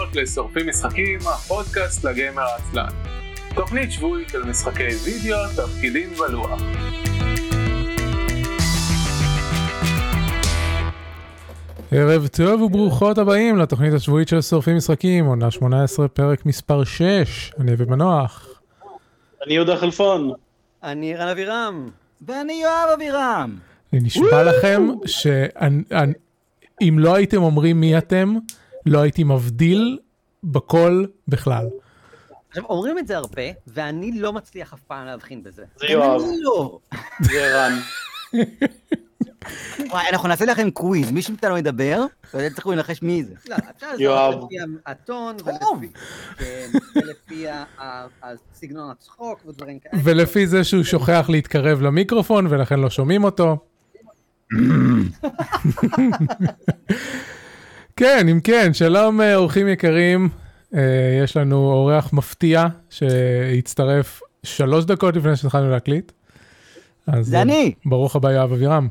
האחרונות לשורפים משחקים, הפודקאסט לגיימר העצלן. תוכנית שבועית של משחקי וידאו, תפקידים בלוח. ערב טוב וברוכות הבאים לתוכנית השבועית של שורפים משחקים, עונה 18, פרק מספר 6. אני אבי מנוח. אני יהודה חלפון. אני רן אבירם. ואני יואב אבירם. אני נשבע לכם שאם לא הייתם אומרים מי אתם, לא הייתי מבדיל בקול בכלל. עכשיו, אומרים את זה הרבה, ואני לא מצליח אף פעם להבחין בזה. זה יואב. אני לא. זה רן. וואי, אנחנו נעשה לכם קוויז, מישהו מאיתנו ידבר, ואתם צריכים לנחש מי זה. לא, אפשר יואב. לפי הטון. ולפי- כן, הסגנון הצחוק ודברים כאלה. ולפי זה שהוא שוכח להתקרב למיקרופון ולכן לא שומעים אותו. כן, אם כן, שלום אה, אורחים יקרים, אה, יש לנו אורח מפתיע שהצטרף שלוש דקות לפני שהתחלנו להקליט. אז, זה אה, אני. ברוך הבא יואב אבירם.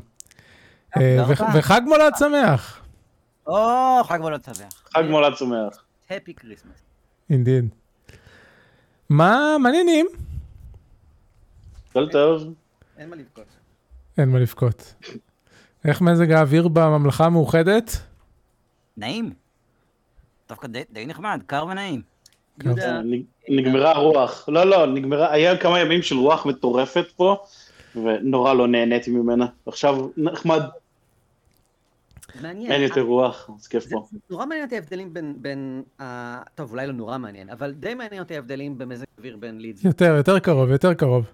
אה. וחג מולד שמח, או, חג מולד שמח. חג מולד שמח. Happy Christmas. Indeed. מה העניינים? הכל טוב. אין מה לבכות. אין מה לבכות. איך מזג האוויר בממלכה המאוחדת? נעים. דווקא די- די נחמד, קר ונעים. יהודה, נ- נגמרה הרוח. לא, לא, נגמרה, היה כמה ימים של רוח מטורפת פה, ונורא לא נהניתי ממנה. עכשיו נחמד, מעניין. אין יותר רוח, אז כיף זה פה. נורא מעניין אותי ההבדלים בין, בין, ה- טוב, אולי לא נורא מעניין, אבל די מעניין אותי ההבדלים במזג אוויר בין לידס. יותר, יותר קרוב, יותר קרוב.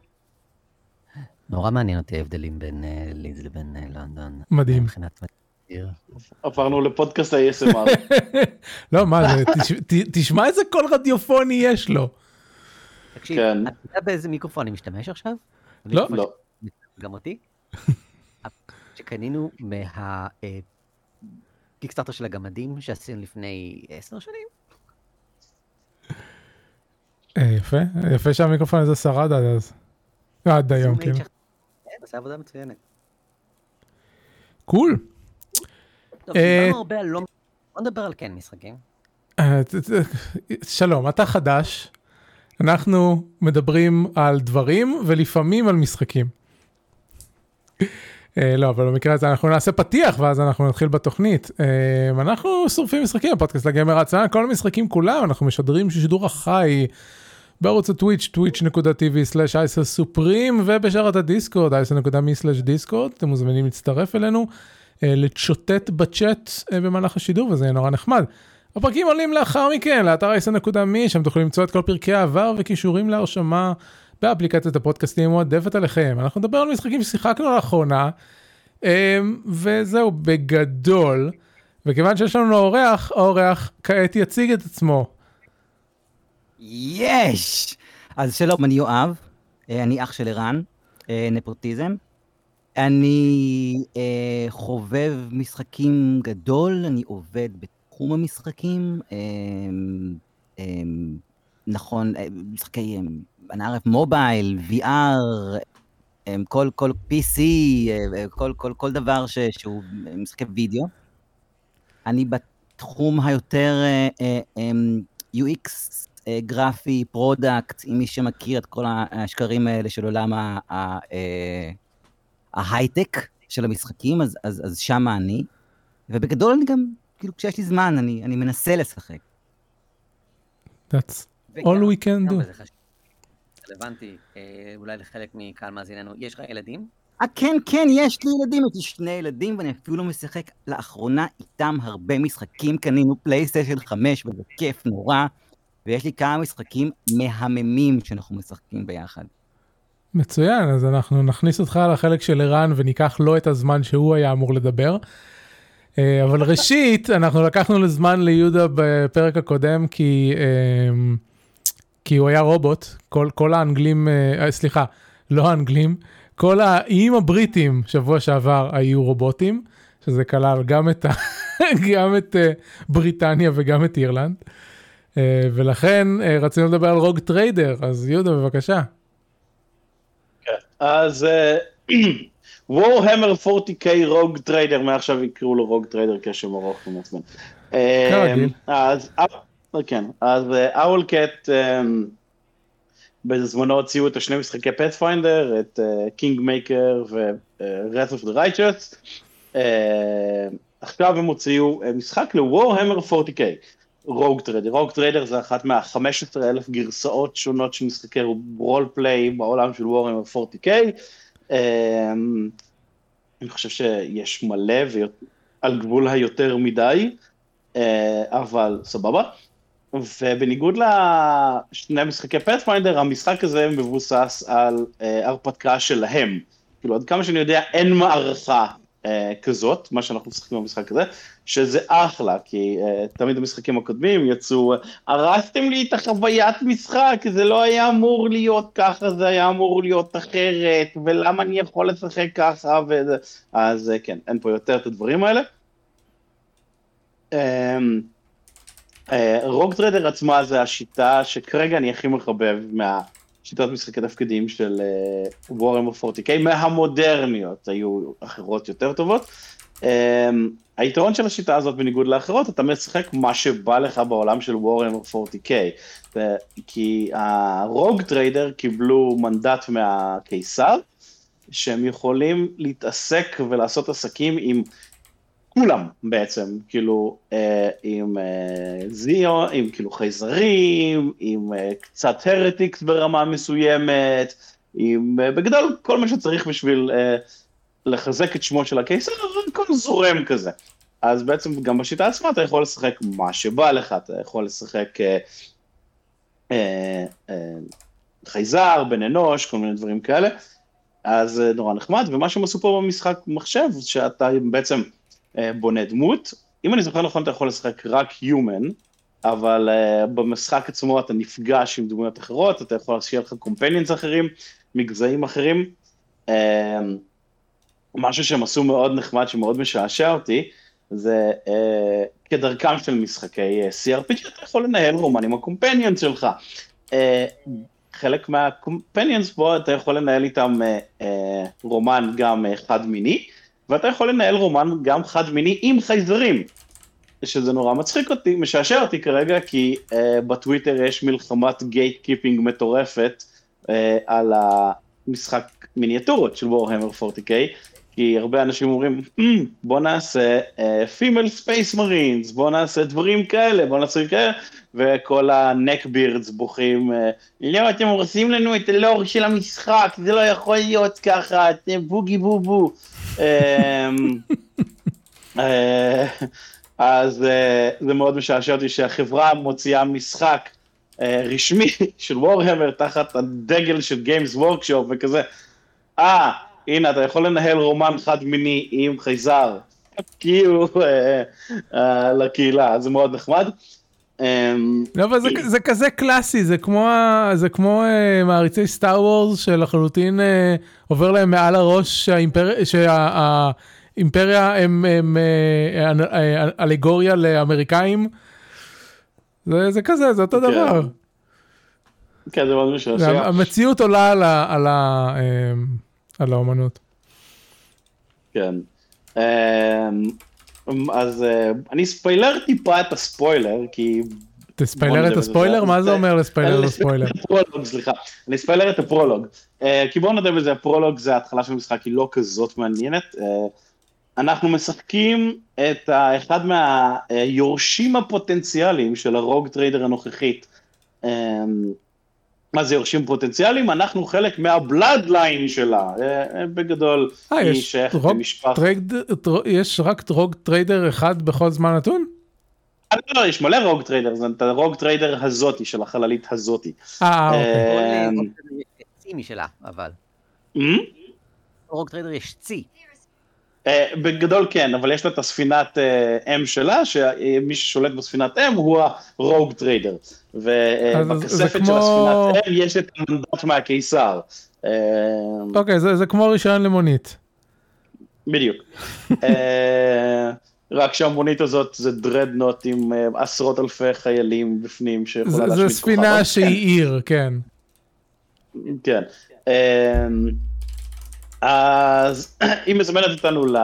נורא מעניין אותי ההבדלים בין אה, לידס לבין אה, לונדון. מדהים. מבחינת עברנו לפודקאסט ה-ASMR. לא, מה זה, תשמע איזה קול רדיופוני יש לו. תקשיב, כן. אתה יודע באיזה מיקרופון אני משתמש עכשיו? לא. לא. גם אותי? שקנינו מה... אה, של הגמדים שעשינו לפני עשר שנים? אה, יפה, יפה שהמיקרופון הזה שרד עד אז. עד היום, כאילו. H1. כן, עושה עבודה מצוינת. קול. טוב, אה, דיברנו הרבה על לא... בוא נדבר על כן משחקים. אה, שלום, אתה חדש. אנחנו מדברים על דברים ולפעמים על משחקים. אה, לא, אבל במקרה הזה אנחנו נעשה פתיח ואז אנחנו נתחיל בתוכנית. אה, אנחנו שורפים משחקים, הפודקאסט לגמר הצעה, כל המשחקים כולם, אנחנו משדרים שידור החי בערוץ הטוויץ', twitch.tv/isosופרים ובשארת הדיסקורד, isо.me/דיסקורד, אתם מוזמנים להצטרף אלינו, אה, לצ'וטט בצ'אט אה, במהלך השידור וזה יהיה נורא נחמד. הפרקים עולים לאחר מכן לאתר isn.me, שם תוכלו למצוא את כל פרקי העבר וכישורים להרשמה באפליקציית הפודקאסטים המועדפת עליכם. אנחנו נדבר על משחקים ששיחקנו לאחרונה, אמ, וזהו בגדול. וכיוון שיש לנו אורח, האורח כעת יציג את עצמו. יש! אז שלום, אני יואב, אה, אני אח של ערן, אה, נפוטיזם. אני אה, חובב משחקים גדול, אני עובד בתחום המשחקים. אה, אה, נכון, משחקי ערף מובייל, VR, כל, כל PC, כל, כל, כל דבר ש, שהוא אה, משחקי וידאו. אני בתחום היותר אה, אה, אה, UX אה, גרפי, product, אם מי שמכיר את כל השיקים האלה של עולם ה- ההייטק של המשחקים, אז, אז, אז שם אני. ובגדול אני גם, כאילו כשיש לי זמן, אני, אני מנסה לשחק. That's all we can do וגם-. רלוונטי, אה, אולי לחלק מקהל מאזיננו. יש לך ילדים? אה, כן, כן, יש לי ילדים, יש לי שני ילדים, ואני אפילו משחק לאחרונה איתם הרבה משחקים. קנינו פלייסטיישן 5, וזה כיף נורא. ויש לי כמה משחקים מהממים שאנחנו משחקים ביחד. מצוין, אז אנחנו נכניס אותך לחלק של ערן וניקח לו את הזמן שהוא היה אמור לדבר. אה, אבל ראשית, אנחנו לקחנו לזמן ליהודה בפרק הקודם כי, אה, כי הוא היה רובוט, כל, כל האנגלים, אה, אה, סליחה, לא האנגלים, כל האיים הבריטים שבוע שעבר היו רובוטים, שזה כלל גם את, גם את בריטניה וגם את אירלנד. ולכן רצינו לדבר על Rogue Trader, אז יהודה בבקשה. אז אה, Warhammer 40K Rogue Trader, מעכשיו יקראו לו Rogue Trader כשם ארוך ומעצבן. אה. אז כן, אז Owlcat בזמנו הוציאו את השני משחקי Pathfinder, את Kingmaker ו-Wrath of the Righteous. אה, עכשיו הם הוציאו אה, משחק ל-Warhammer 40K, Rogue Trader. Rogue Trader זה אחת מה-15 אלף גרסאות שונות של משחקי role play בעולם של Warhammer 40K. אה, אני חושב שיש מלא ועל גבול היותר מדי, אבל סבבה. ובניגוד לשני משחקי פאת'פיינדר, המשחק הזה מבוסס על הרפתקה שלהם. כאילו, עד כמה שאני יודע, אין מערכה אה, כזאת, מה שאנחנו משחקים במשחק הזה, שזה אחלה, כי אה, תמיד המשחקים הקודמים יצאו, הרסתם לי את החוויית משחק, זה לא היה אמור להיות ככה, זה היה אמור להיות אחרת, ולמה אני יכול לשחק ככה, וזה... אז אה, כן, אין פה יותר את הדברים האלה. אה, Trader עצמה זה השיטה שכרגע אני הכי מחבב מה... שיטות משחקי תפקידים של וורם uh, 40K, מהמודרניות, היו אחרות יותר טובות. Um, היתרון של השיטה הזאת בניגוד לאחרות, אתה משחק מה שבא לך בעולם של וורם 40K, כי ה Rogue Trader קיבלו מנדט מהקיסר, שהם יכולים להתעסק ולעשות עסקים עם כולם בעצם, כאילו אה, עם אה, זיו, עם כאילו חייזרים, עם אה, קצת הרטיקס ברמה מסוימת, עם אה, בגדול כל מה שצריך בשביל אה, לחזק את שמו של הקיסר, הכל זורם כזה. אז בעצם גם בשיטה עצמה אתה יכול לשחק מה שבא לך, אתה יכול לשחק אה, אה, אה, חייזר, בן אנוש, כל מיני דברים כאלה. אז זה נורא נחמד, ומה שהם עשו פה במשחק מחשב, שאתה בעצם אה, בונה דמות. אם אני זוכר נכון, אתה יכול לשחק רק Human, אבל uh, במשחק עצמו אתה נפגש עם דמויות אחרות, אתה יכול שיהיה לך קומפניאנס אחרים, מגזעים אחרים. Uh, משהו שהם עשו מאוד נחמד, שמאוד משעשע אותי, זה uh, כדרכם של משחקי CRPG, אתה יכול לנהל רומן עם ה companions שלך. Uh, חלק מה companions פה, אתה יכול לנהל איתם uh, uh, רומן גם uh, חד מיני, ואתה יכול לנהל רומן גם חד מיני עם חייזרים, שזה נורא מצחיק אותי, משעשע אותי כרגע, כי uh, בטוויטר יש מלחמת gatekeeping מטורפת uh, על המשחק מיניאטורות של Warhammer 40K, כי הרבה אנשים אומרים, mm, בוא נעשה female Space Marines, בוא נעשה דברים כאלה, בוא נעשה כאלה, וכל ה neckbeards בוכים, אה, לא, אתם הורסים לנו את הלור של המשחק, זה לא יכול להיות ככה, אתם בוגי בובו. אה, אז אה, זה מאוד משעשע אותי שהחברה מוציאה משחק רשמי של Warhammer תחת הדגל של Games Workshop וכזה. אה, הנה, אתה יכול לנהל רומן חד מיני עם חייזר, כאילו לקהילה, זה מאוד נחמד. אמ, לא, אבל זה, זה כזה קלאסי, זה כמו, זה כמו uh, מעריצי סטאר וורס שלחלוטין uh, עובר להם מעל הראש שהאימפר, שהאימפריה הם, הם uh, אלגוריה לאמריקאים. זה, זה כזה, זה אותו כן. דבר. כן, זה מאוד משעשע. המציאות עולה על, ה, על, ה, על האומנות. כן. אז אה, אני ספיילר טיפה את הספוילר, כי... תספיילר את הספוילר? מה זה אומר לספיילר את הספוילר? סליחה. אני ספיילר את הפרולוג. אה, כי בואו נדבר בזה, הפרולוג זה ההתחלה של המשחק, היא לא כזאת מעניינת. אה, אנחנו משחקים את אחד מהיורשים הפוטנציאליים של ה Rogue Trader הנוכחית. מה זה יורשים פוטנציאליים? אנחנו חלק מה bloodline שלה, אה, אה, בגדול אה, היא שייכת למשפחה. יש רק Rogue Trader אחד בכל זמן נתון? לא, יש מלא Rogue Trader, זה ה Rogue Trader הזאתי, של החללית הזאתי. אה, אוקיי. צי משלה, אבל. Rogue Trader יש צי. בגדול כן, אבל יש לה את הספינת אם שלה, שמי ששולט בספינת אם הוא ה Rogue Trader. ובכספת של הספינת אם יש את המנדט מהקיסר. אה, אוקיי, זה, זה כמו רישיון למונית. בדיוק. אה, רק שהמונית הזאת זה dreadnought עם אה, עשרות אלפי חיילים בפנים שיכולה להשמיד כוכבות. זה ספינה שהיא עיר, כן. כן. אז היא מזמנת אותנו ל...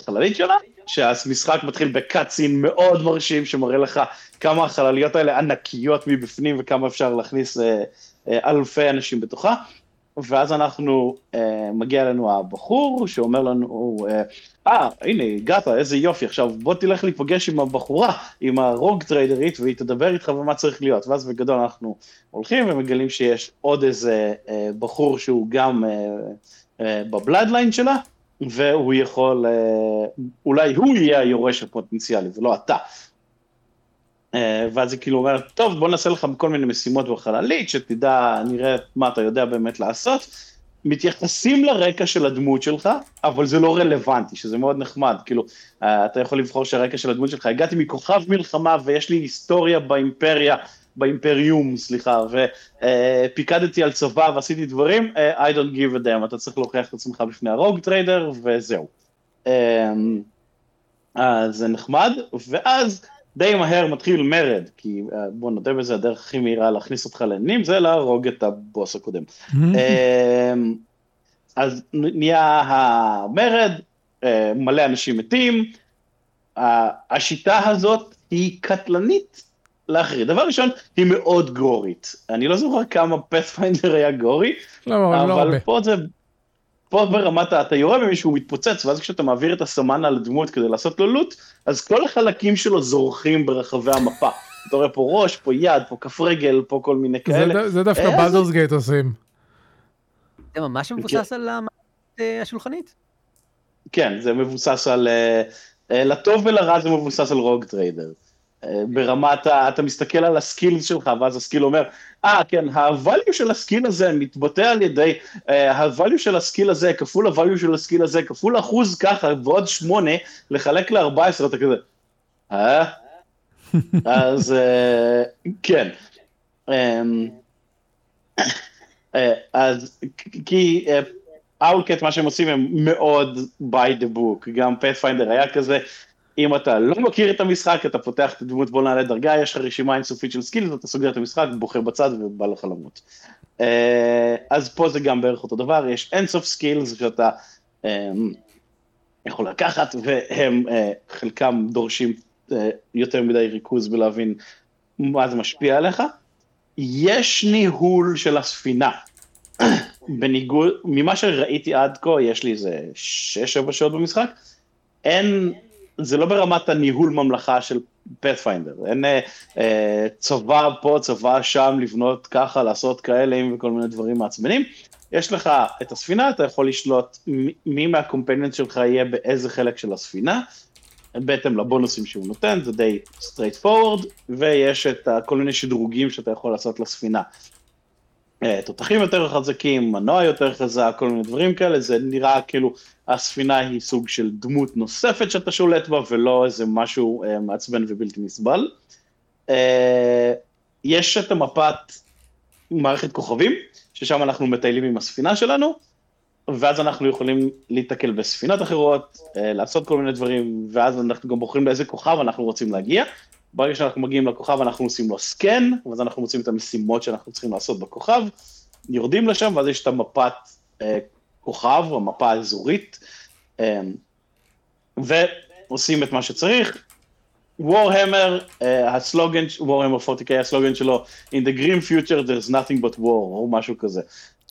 החללית שלה, שהמשחק מתחיל בקאצין מאוד מרשים שמראה לך כמה החלליות האלה ענקיות מבפנים וכמה אפשר להכניס אה, אה, אלפי אנשים בתוכה. ואז אנחנו, אה, מגיע אלינו הבחור שאומר לנו, אה, אה, הנה, הגעת, איזה יופי, עכשיו בוא תלך להיפגש עם הבחורה, עם הרוג טריידרית, והיא תדבר איתך ומה צריך להיות. ואז בגדול אנחנו הולכים ומגלים שיש עוד איזה אה, בחור שהוא גם אה, אה, ב bloodline שלה, והוא יכול, אה, אולי הוא יהיה היורש הפוטנציאלי ולא אתה. אה, ואז היא כאילו אומרת, טוב, בוא נעשה לך כל מיני משימות בחללית, שתדע, נראה מה אתה יודע באמת לעשות. מתייחסים לרקע של הדמות שלך, אבל זה לא רלוונטי, שזה מאוד נחמד, כאילו, אה, אתה יכול לבחור שהרקע של הדמות שלך, הגעתי מכוכב מלחמה ויש לי היסטוריה באימפריה, באימפריום, סליחה, ופיקדתי על צבא ועשיתי דברים, אה, I don't give a damn, אתה צריך להוכיח את עצמך בפני ה Rogue Trader, וזהו. אז זה נחמד, ואז די מהר מתחיל מרד, כי אה, בוא נודה בזה, הדרך הכי מהירה להכניס אותך לעניינים זה להרוג את הבוס הקודם. אמ, אז נהיה המרד, אה, מלא אנשים מתים, השיטה הזאת היא קטלנית לאחרים. דבר ראשון, היא מאוד גורית. אני לא זוכר כמה פאת'פיינדר היה גורי, לא, לא אבל פה זה... פה ברמת, אתה יורה במישהו, הוא מתפוצץ, ואז כשאתה מעביר את הסמן על הדמות כדי לעשות לו loot, אז כל החלקים שלו זורחים ברחבי המפה. אתה רואה פה ראש, פה יד, פה כף רגל, פה כל מיני כאלה. זה, זה דווקא אה, Baldur's Gate עושים. זה ממש מבוסס על אה, השולחנית? כן, זה מבוסס על... אה, אה, לטוב ולרע זה מבוסס על Rogue Trader. ברמת, ה- אתה מסתכל על ה skills שלך, ואז ה skill אומר, אה, ah, כן, ה-value של ה skill הזה מתבטא על ידי, uh, ה-value של ה skill הזה כפול ה-value של ה skill הזה, כפול אחוז ככה, ועוד שמונה, לחלק ל-14, אתה כזה, אה? אז uh, כן. Um, uh, אז כי Owlcat, מה שהם עושים הם מאוד by the book, גם Pathfinder היה כזה, אם אתה לא מכיר את המשחק, אתה פותח את הדמות בוא נעלה דרגה, יש לך רשימה אינסופית של skills, אתה סוגר את המשחק, בוחר בצד ובא לך למות. אה, אז פה זה גם בערך אותו דבר, יש אינסוף skills שאתה אה, יכול לקחת, והם אה, חלקם דורשים יותר מדי ריכוז בלהבין מה זה משפיע עליך. יש ניהול של הספינה. בניגוד, ממה שראיתי עד כה, יש לי איזה 6-7 שעות במשחק, אין זה לא ברמת הניהול ממלכה של Pathfinder, אין אה, אה, צבא פה, צבא שם, לבנות ככה, לעשות כאלה וכל מיני דברים מעצבנים. יש לך את הספינה, אתה יכול לשלוט מי מהקומפייננט שלך יהיה באיזה חלק של הספינה, בהתאם לבונוסים שהוא נותן, זה די straight forward, ויש את כל מיני שדרוגים שאתה יכול לעשות לספינה. אה, תותחים יותר חזקים, מנוע יותר חזק, כל מיני דברים כאלה, זה נראה כאילו הספינה היא סוג של דמות נוספת שאתה שולט בה, ולא איזה משהו uh, מעצבן ובלתי נסבל. Uh, יש את המפת מערכת כוכבים, ששם אנחנו מטיילים עם הספינה שלנו, ואז אנחנו יכולים להתקל בספינות אחרות, לעשות כל מיני דברים, ואז אנחנו גם בוחרים לאיזה כוכב אנחנו רוצים להגיע. ברגע שאנחנו מגיעים לכוכב אנחנו עושים לו סקן, ואז אנחנו מוצאים את המשימות שאנחנו צריכים לעשות בכוכב, יורדים לשם, ואז יש את המפת אה, כוכב, המפה האזורית, אה, ועושים את מה שצריך. וורהמר, uh, הסלוגן, וורהמר 40K, הסלוגן שלו, In the grim future there's nothing but war, או משהו כזה.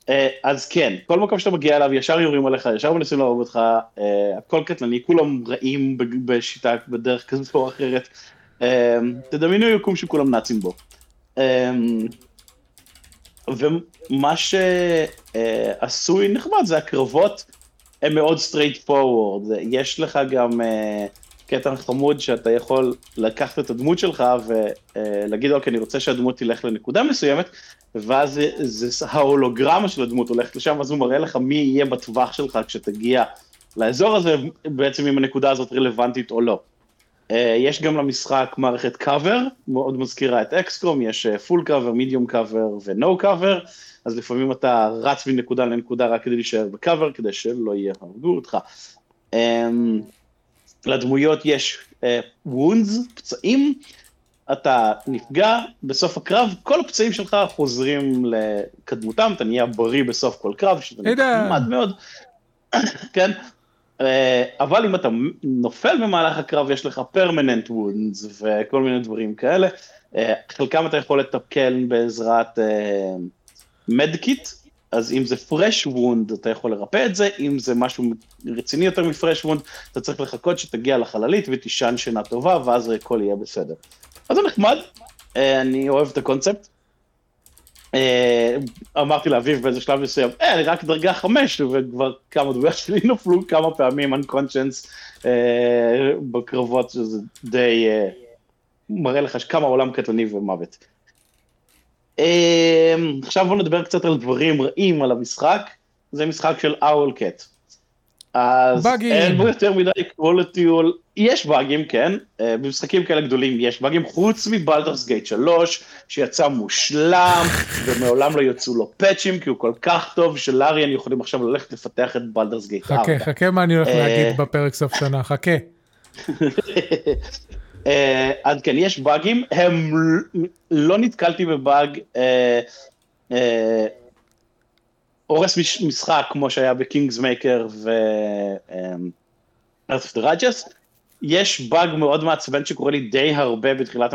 Uh, אז כן, כל מקום שאתה מגיע אליו, ישר יורים עליך, ישר מנסים להרוג אותך, uh, הכל קטלני, כולם רעים בשיטה, בדרך כזאת או אחרת. אמ, תדמיינו יקום שכולם נאצים בו. אמ, ומה שעשוי נחמד זה הקרבות הם מאוד straight forward, יש לך גם אה, קטע חמוד שאתה יכול לקחת את הדמות שלך ולהגיד אוקיי אני רוצה שהדמות תלך לנקודה מסוימת ואז זה ההולוגרמה של הדמות הולכת לשם ואז הוא מראה לך מי יהיה בטווח שלך כשתגיע לאזור הזה בעצם אם הנקודה הזאת רלוונטית או לא. אה, יש גם למשחק מערכת קאבר, מאוד מזכירה את XCOM, יש full cover, medium cover ו no cover, אז לפעמים אתה רץ מנקודה לנקודה רק כדי להישאר בקאבר, כדי שלא יהיה הרגו אותך. אמ, לדמויות יש וונדס, אה, פצעים, אתה נפגע, בסוף הקרב כל הפצעים שלך חוזרים לקדמותם, אתה נהיה בריא בסוף כל קרב, שזה נחמד מאוד, כן? אה, אבל אם אתה נופל במהלך הקרב, יש לך פרמננט וונדס וכל מיני דברים כאלה. אה, חלקם אתה יכול לתקן בעזרת מדקיט, אז אם זה פרש וונד, אתה יכול לרפא את זה, אם זה משהו רציני יותר מפרש וונד, אתה צריך לחכות שתגיע לחללית ותישן שינה טובה, ואז הכל יהיה בסדר. אז זה נחמד, אני אוהב את הקונספט. אה, אמרתי לאביב באיזה שלב מסוים, אה, אני רק דרגה חמש, וכבר כמה דברים שלי נפלו כמה פעמים unconscious אה, בקרבות, שזה די אה, מראה לך כמה עולם קטלני ומוות. עכשיו בוא נדבר קצת על דברים רעים על המשחק, זה משחק של אאול קט. אז באגים. אין בו יותר מדי quality, יש באגים, כן, אה, במשחקים כאלה גדולים יש באגים, חוץ מבלדרס גייט 3, שיצא מושלם, ומעולם לא יצאו לו פאצ'ים, כי הוא כל כך טוב, שלאריאן יכולים עכשיו ללכת לפתח את בלדרס גייט 4. חכה, חכה מה אני הולך אה, להגיד בפרק סוף שנה, חכה. אה, אז כן, יש באגים, הם לא נתקלתי בבאג הורס משחק כמו שהיה ב Kingmaker ו... Wrath of the Righteous, יש באג מאוד מעצבן שקורה לי די הרבה בתחילת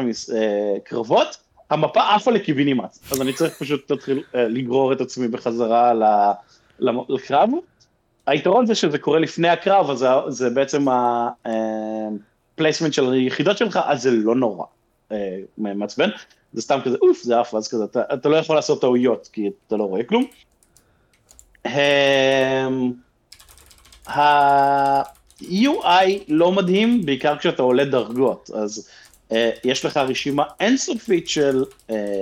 הקרבות, אה, המפה עפה לקיבינימט, אז אני צריך פשוט להתחיל אה, לגרור את עצמי בחזרה לקרב. היתרון זה שזה קורה לפני הקרב, אז זה בעצם ה placement אה, של היחידות שלך, אז זה לא נורא מעצבן, זה סתם כזה אוף, זה עף, אז כזה, אתה לא יכול לעשות טעויות, כי אתה לא רואה כלום. ה-UI לא מדהים, בעיקר כשאתה עולה דרגות, אז uh, יש לך רשימה אינסופית של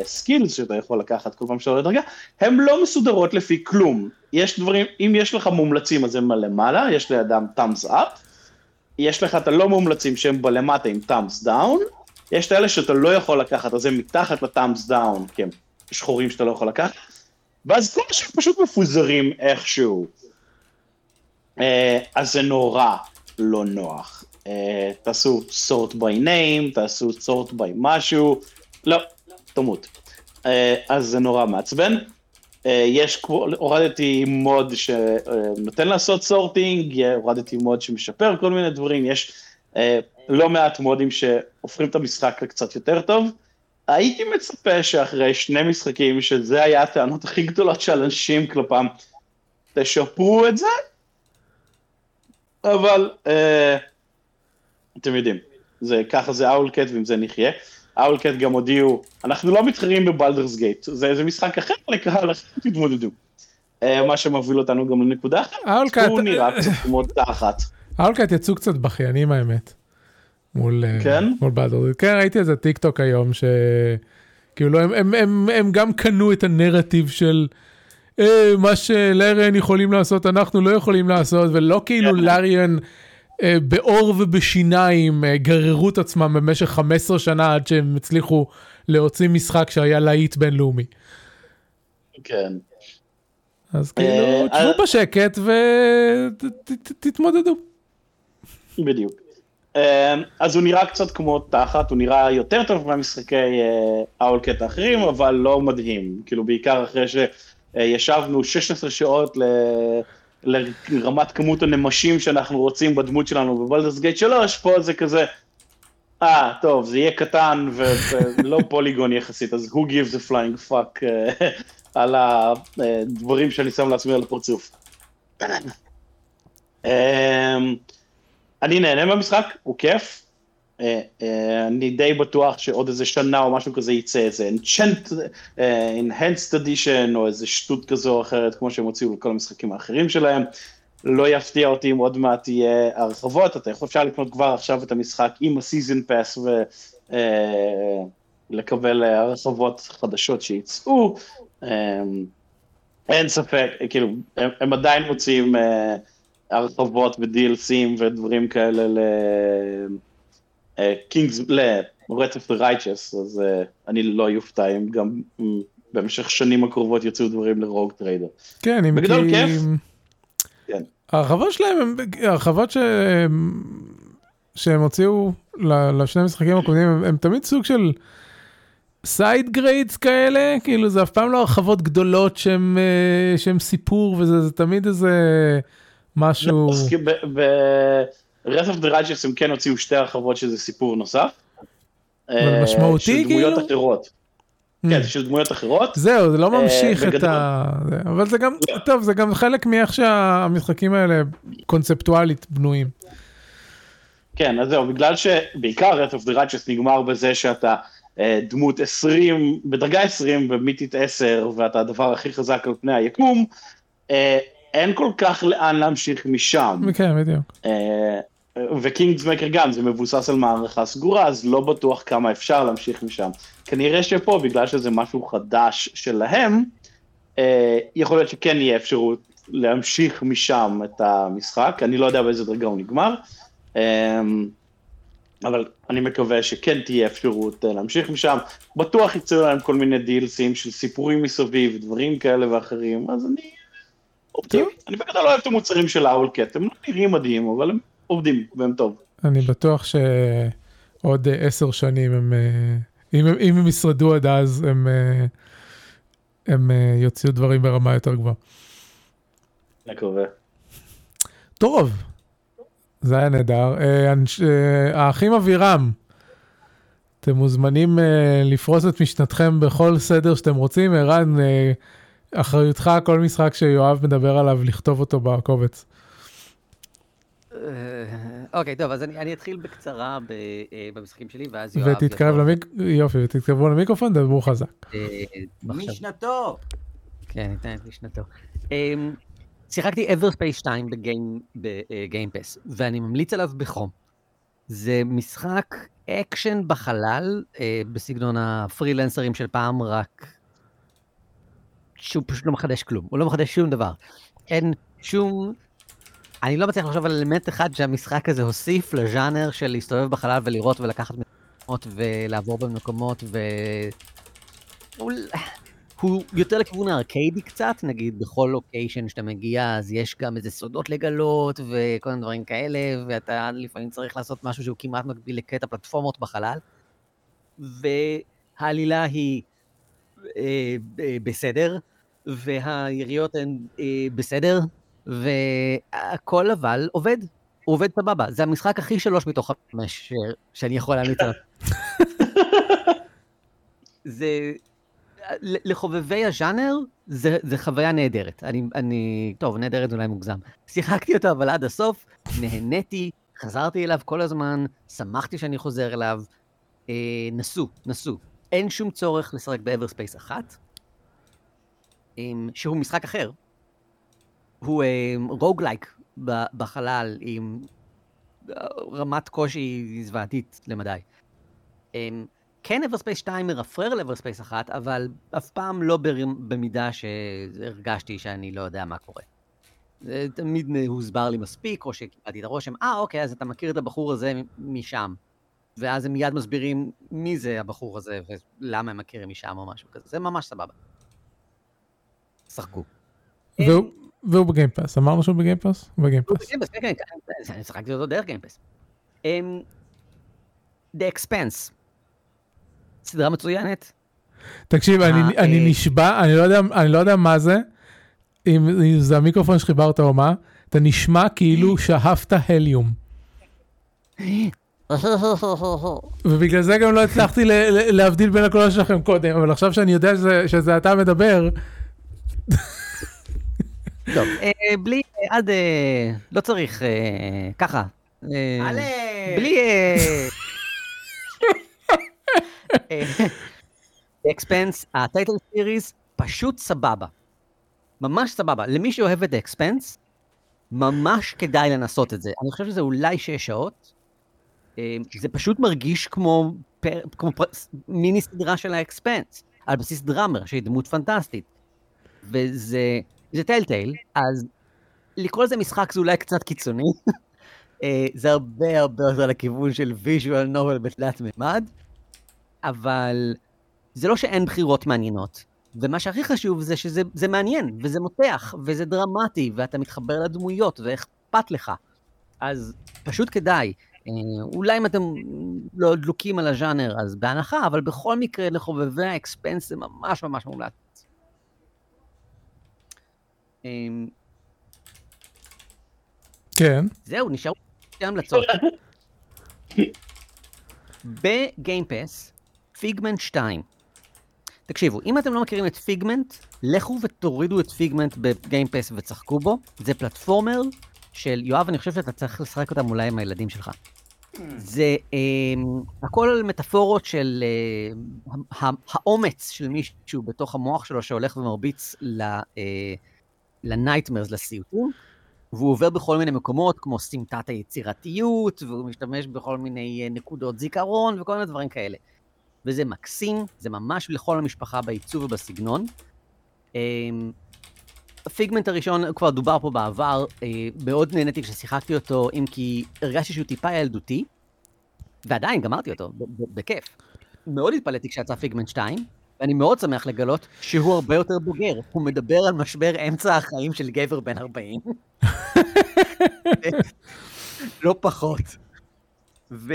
סקילס uh, שאתה יכול לקחת כל פעם שאתה עולה דרגה, הן לא מסודרות לפי כלום. יש דברים, אם יש לך מומלצים אז הם למעלה, יש לידם thumbs up, יש לך את הלא מומלצים שהם בלמטה עם thumbs down, יש את אלה שאתה לא יכול לקחת, אז הם מתחת ל-thumbs down, כי הם שחורים שאתה לא יכול לקחת. ואז כל השם פשוט מפוזרים איכשהו. אה, אז זה נורא לא נוח. אה, תעשו sort by name, תעשו sort by משהו, לא, תמות. אה, אז זה נורא מעצבן. יש, הורדתי מוד שנותן לעשות סורטינג, הורדתי מוד שמשפר כל מיני דברים, יש לא מעט מודים שהופכים את המשחק לקצת יותר טוב. הייתי מצפה שאחרי שני משחקים, שזה היה הטענות הכי גדולות של אנשים כלפם, תשפרו את זה, אבל אה, אתם יודעים, זה, ככה זה Owlcat ועם זה נחיה. Owlcat גם הודיעו, אנחנו לא מתחרים ב Baldur's Gate, זה, זה משחק אחר לקהל, תתמודדו. אה, מה שמוביל אותנו גם לנקודה אחרת, הוא נראה קצת כמו תחת. Owlcat יצאו קצת בכיינים האמת. מול, אה, כן? מול Baldur's. כן, ראיתי איזה טיק טוק היום, שכאילו הם, הם, הם, הם גם קנו את הנרטיב של אה, מה ש Larian יכולים לעשות, אנחנו לא יכולים לעשות, ולא כאילו כן. Larian אה, בעור ובשיניים אה, גררו את עצמם במשך 15 שנה עד שהם הצליחו להוציא משחק שהיה להיט בינלאומי. כן. אז כאילו, אה, תשבו אה... בשקט ותתמודדו. בדיוק. אמ, אז הוא נראה קצת כמו תחת, הוא נראה יותר טוב מהמשחקי האולקט אה, האחרים, אבל לא מדהים. כאילו, בעיקר אחרי שישבנו 16 שעות ל... לרמת כמות הנמשים שאנחנו רוצים בדמות שלנו בבולדרס גייט 3, פה זה כזה, אה, טוב, זה יהיה קטן ולא פוליגון יחסית, אז who gives a flying fuck uh, על הדברים שאני שם לעצמי על הפרצוף. אני נהנה מהמשחק, הוא כיף. Uh, uh, אני די בטוח שעוד איזה שנה או משהו כזה יצא איזה uh, enhanced edition או איזה שטות כזו או אחרת כמו שהם הוציאו לכל המשחקים האחרים שלהם. לא יפתיע אותי אם עוד מעט תהיה הרחבות, אתה יכול אפשר לקנות כבר עכשיו את המשחק עם הסיזן פאס ולקבל הרחבות חדשות שייצאו. Um, אין ספק, כאילו, הם, הם עדיין מוציאים uh, הרחבות ו-DLCים ודברים כאלה ל-Wrath of the Righteous, אז uh, אני לא יופתע אם גם במשך שנים הקרובות יצאו דברים ל Rogue Trader. כן, אם בגדול כיף. כן. ההרחבות שלהם הם הרחבות שהם, שהם הוציאו לשני המשחקים הקודמים הם, הם תמיד סוג של sidegrades כאלה כאילו זה אף פעם לא הרחבות גדולות שהם, אה, שהם סיפור וזה תמיד איזה משהו... ב-Wrath of the Righteous הם כן הוציאו שתי הרחבות שזה סיפור נוסף. אה, משמעותי, של דמויות כאילו? אחרות. כן, של דמויות אחרות. זהו, זה לא אה, ממשיך את ה... אבל זה גם, לא. טוב, זה גם חלק מאיך שהמשחקים האלה קונספטואלית בנויים. כן, אז זהו, בגלל שבעיקר Wrath of the Righteous נגמר בזה שאתה אה, דמות 20, בדרגה 20 ומיתית 10, ואתה הדבר הכי חזק על פני היקום, אין כל כך לאן להמשיך משם. כן, בדיוק. אה, וקינגסמקר גם, זה מבוסס על מערכה סגורה, אז לא בטוח כמה אפשר להמשיך משם. כנראה שפה, בגלל שזה משהו חדש שלהם, אה, יכול להיות שכן יהיה אפשרות להמשיך משם את המשחק, אני לא יודע באיזה דרגה הוא נגמר, אה, אבל אני מקווה שכן תהיה אפשרות להמשיך משם. בטוח יצאו להם כל מיני דילסים של סיפורים מסביב, דברים כאלה ואחרים, אז אני אופטימי. אני בגדול לא אוהב את המוצרים של האולקט, הם לא נראים מדהים, אבל הם עובדים והם טוב. אני בטוח שעוד אה, עשר שנים הם, אה, אם הם- אם הם ישרדו עד אז, הם, אה, הם יוציאו דברים ברמה יותר גבוהה. מקווה. טוב, זה היה נהדר. האחים אבירם, אתם מוזמנים לפרוס את משנתכם בכל סדר שאתם רוצים. ערן, אחריותך כל משחק שיואב מדבר עליו, לכתוב אותו בקובץ. אה, אוקיי, טוב, אז אני אני אתחיל בקצרה ב- אה, במשחקים שלי, ואז יואב... ותתקרב יכול- למיק... יופי, ותתקרבו למיקרופון, דברו חזק. אה. משנתו! כן, ניתן את משנתו. שיחקתי Everspace 2 ב Game Pass, ואני ממליץ עליו בחום. זה משחק אקשן בחלל, אה, בסגנון הפרילנסרים של פעם, רק שהוא פשוט לא מחדש כלום, הוא לא מחדש שום דבר. אין שום... אני לא מצליח לחשוב על אלמנט אחד שהמשחק הזה הוסיף לז'אנר של להסתובב בחלל ולראות ולקחת מקומות ולעבור במקומות ו... הוא... הוא יותר לכיוון הארקיידי קצת, נגיד בכל לוקיישן שאתה מגיע, אז יש גם איזה סודות לגלות וכל מיני דברים כאלה, ואתה לפעמים צריך לעשות משהו שהוא כמעט מקביל לקטע פלטפורמות בחלל. והעלילה היא אה, אה, בסדר, והיריות הן אה, בסדר, והכל אבל עובד. הוא עובד סבבה. זה המשחק הכי שלוש מתוך חמש שאני יכול להמליץ עליו. זה... לחובבי הז'אנר, זה, זה חוויה נהדרת. אני, אני... טוב, נהדרת אולי מוגזם. שיחקתי אותו אבל עד הסוף, נהניתי, חזרתי אליו כל הזמן, שמחתי שאני חוזר אליו. אה, נסו, נסו. אין שום צורך לשחק ב Everspace אחת, שהוא משחק אחר. הוא אה, roguelike ב- בחלל עם אה, רמת קושי זוועתית למדי. אה, כן Everspace 2 מרפרר ל Everspace 1, אבל אף פעם לא ברמ- במידה שהרגשתי שאני לא יודע מה קורה. זה תמיד הוסבר לי מספיק, או שקיבלתי את הרושם, אה, אוקיי, אז אתה מכיר את הבחור הזה משם. ואז הם מיד מסבירים מי זה הבחור הזה, ולמה הם מכירים משם או משהו כזה. זה ממש סבבה. שחקו. והוא- בגיימפאס, אמרנו שהוא בגיימפאס? הוא בגיימפאס. Game Pass, כן, כן, כן, אני שחקתי אותו דרך Game Pass. אמ, The Expanse. סדרה מצוינת. תקשיב, אה, אני- אני אה. נשבע, אני לא יודע- אני לא יודע מה זה, אם זה המיקרופון שחיברת או מה, אתה נשמע כאילו שאפת הליום. ובגלל זה גם לא הצלחתי ל- ל- להבדיל בין הקולות שלכם קודם, אבל עכשיו שאני יודע שזה- שזה אתה מדבר, טוב, אה, בלי, אה, עד, אה, לא צריך, ככה. בלי... אקספנס, הטייטל סיריס, פשוט סבבה. ממש סבבה. למי שאוהב את Expanse, ממש כדאי לנסות את זה. אני חושב שזה אולי שש שעות. זה פשוט מרגיש כמו, פר, כמו פר, מיני סדרה של האקספנס, על בסיס Drummer, שהיא דמות פנטסטית. וזה זה Telltale, אז לקרוא לזה משחק זה אולי קצת קיצוני. אה, זה הרבה הרבה יותר לכיוון של visual novel בתלת מימד, אבל זה לא שאין בחירות מעניינות. ומה שהכי חשוב זה שזה זה מעניין, וזה מותח, וזה דרמטי, ואתה מתחבר לדמויות, ואכפת לך. אז פשוט כדאי. אה, אולי אם אתם לא דלוקים על הז'אנר, אז בהנחה, אבל בכל מקרה, לחובבי האקספנס זה ממש ממש מומלץ. אמ, כן. זהו, נשארו שתי המלצות. ב-Game Pass, Figment 2. תקשיבו, אם אתם לא מכירים את Figment, לכו ותורידו את Figment ב-Game Pass ושחקו בו. זה platformer של, יואב, אני חושב שאתה צריך לשחק אותם אולי עם הילדים שלך. זה אה, הכל מטאפורות של אה, האומץ של מישהו בתוך המוח שלו שהולך ומרביץ ל-nightmares, אה, לסיוטים, והוא עובר בכל מיני מקומות, כמו סמטת היצירתיות, והוא משתמש בכל מיני אה, נקודות זיכרון וכל מיני דברים כאלה. וזה מקסים, זה ממש לכל המשפחה בעיצוב ובסגנון. הפיגמנט הראשון כבר דובר פה בעבר, אה, מאוד נהניתי כששיחקתי אותו, אם כי הרגשתי שהוא טיפה ילדותי, ועדיין גמרתי אותו, בכיף. מאוד התפלאתי כשיצא פיגמנט 2, ואני מאוד שמח לגלות שהוא הרבה יותר בוגר. הוא מדבר על משבר אמצע החיים של גבר בן 40. לא פחות. ו,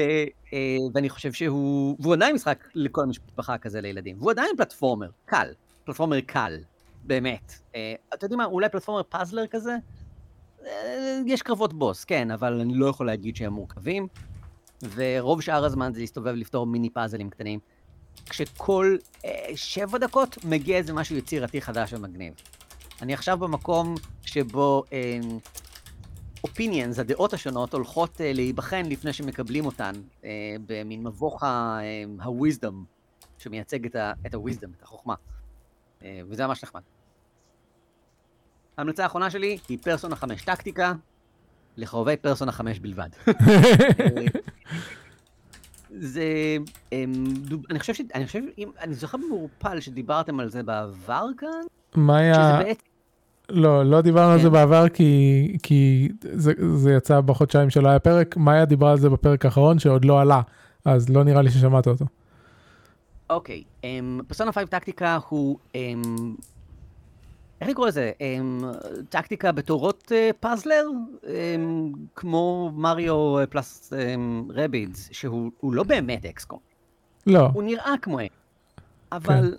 אה, ואני חושב שהוא, והוא עדיין משחק לכל המשפחה כזה לילדים, והוא עדיין פלטפורמר, קל, פלטפורמר קל. באמת. אה, אתה יודע מה, אולי פלטפורמר פאזלר כזה? אה, יש קרבות בוס, כן, אבל אני לא יכול להגיד שהם מורכבים. ורוב שאר הזמן זה להסתובב לפתור מיני פאזלים קטנים. כשכל אה, שבע דקות מגיע איזה משהו יצירתי חדש ומגניב. אני עכשיו במקום שבו אופיניאנס, אה, הדעות השונות, הולכות אה, להיבחן לפני שמקבלים אותן, אה, במין מבוך ה-wisdom, אה, שמייצג את ה-wisdom, את החוכמה. אה, וזה ממש נחמד. ההמלצה האחרונה שלי היא פרסונה 5 טקטיקה, לחובבי פרסונה 5 בלבד. זה, אמ, אני חושב ש... אני חושב, אני זוכר במעורפל שדיברתם על זה בעבר כאן. מה היה... בעצם... לא, לא דיברנו על זה כן. בעבר כי, כי זה, זה יצא בחודשיים שלא היה פרק. מאיה דיברה על זה בפרק האחרון שעוד לא עלה, אז לא נראה לי ששמעת אותו. אוקיי, פרסונה 5 טקטיקה הוא, um, איך לקרוא לזה? Um, טקטיקה בתורות uh, פאזלר, um, כמו מריו פלאס רבידס, שהוא לא באמת אקסקום. לא. הוא נראה כמו אקסקום, אבל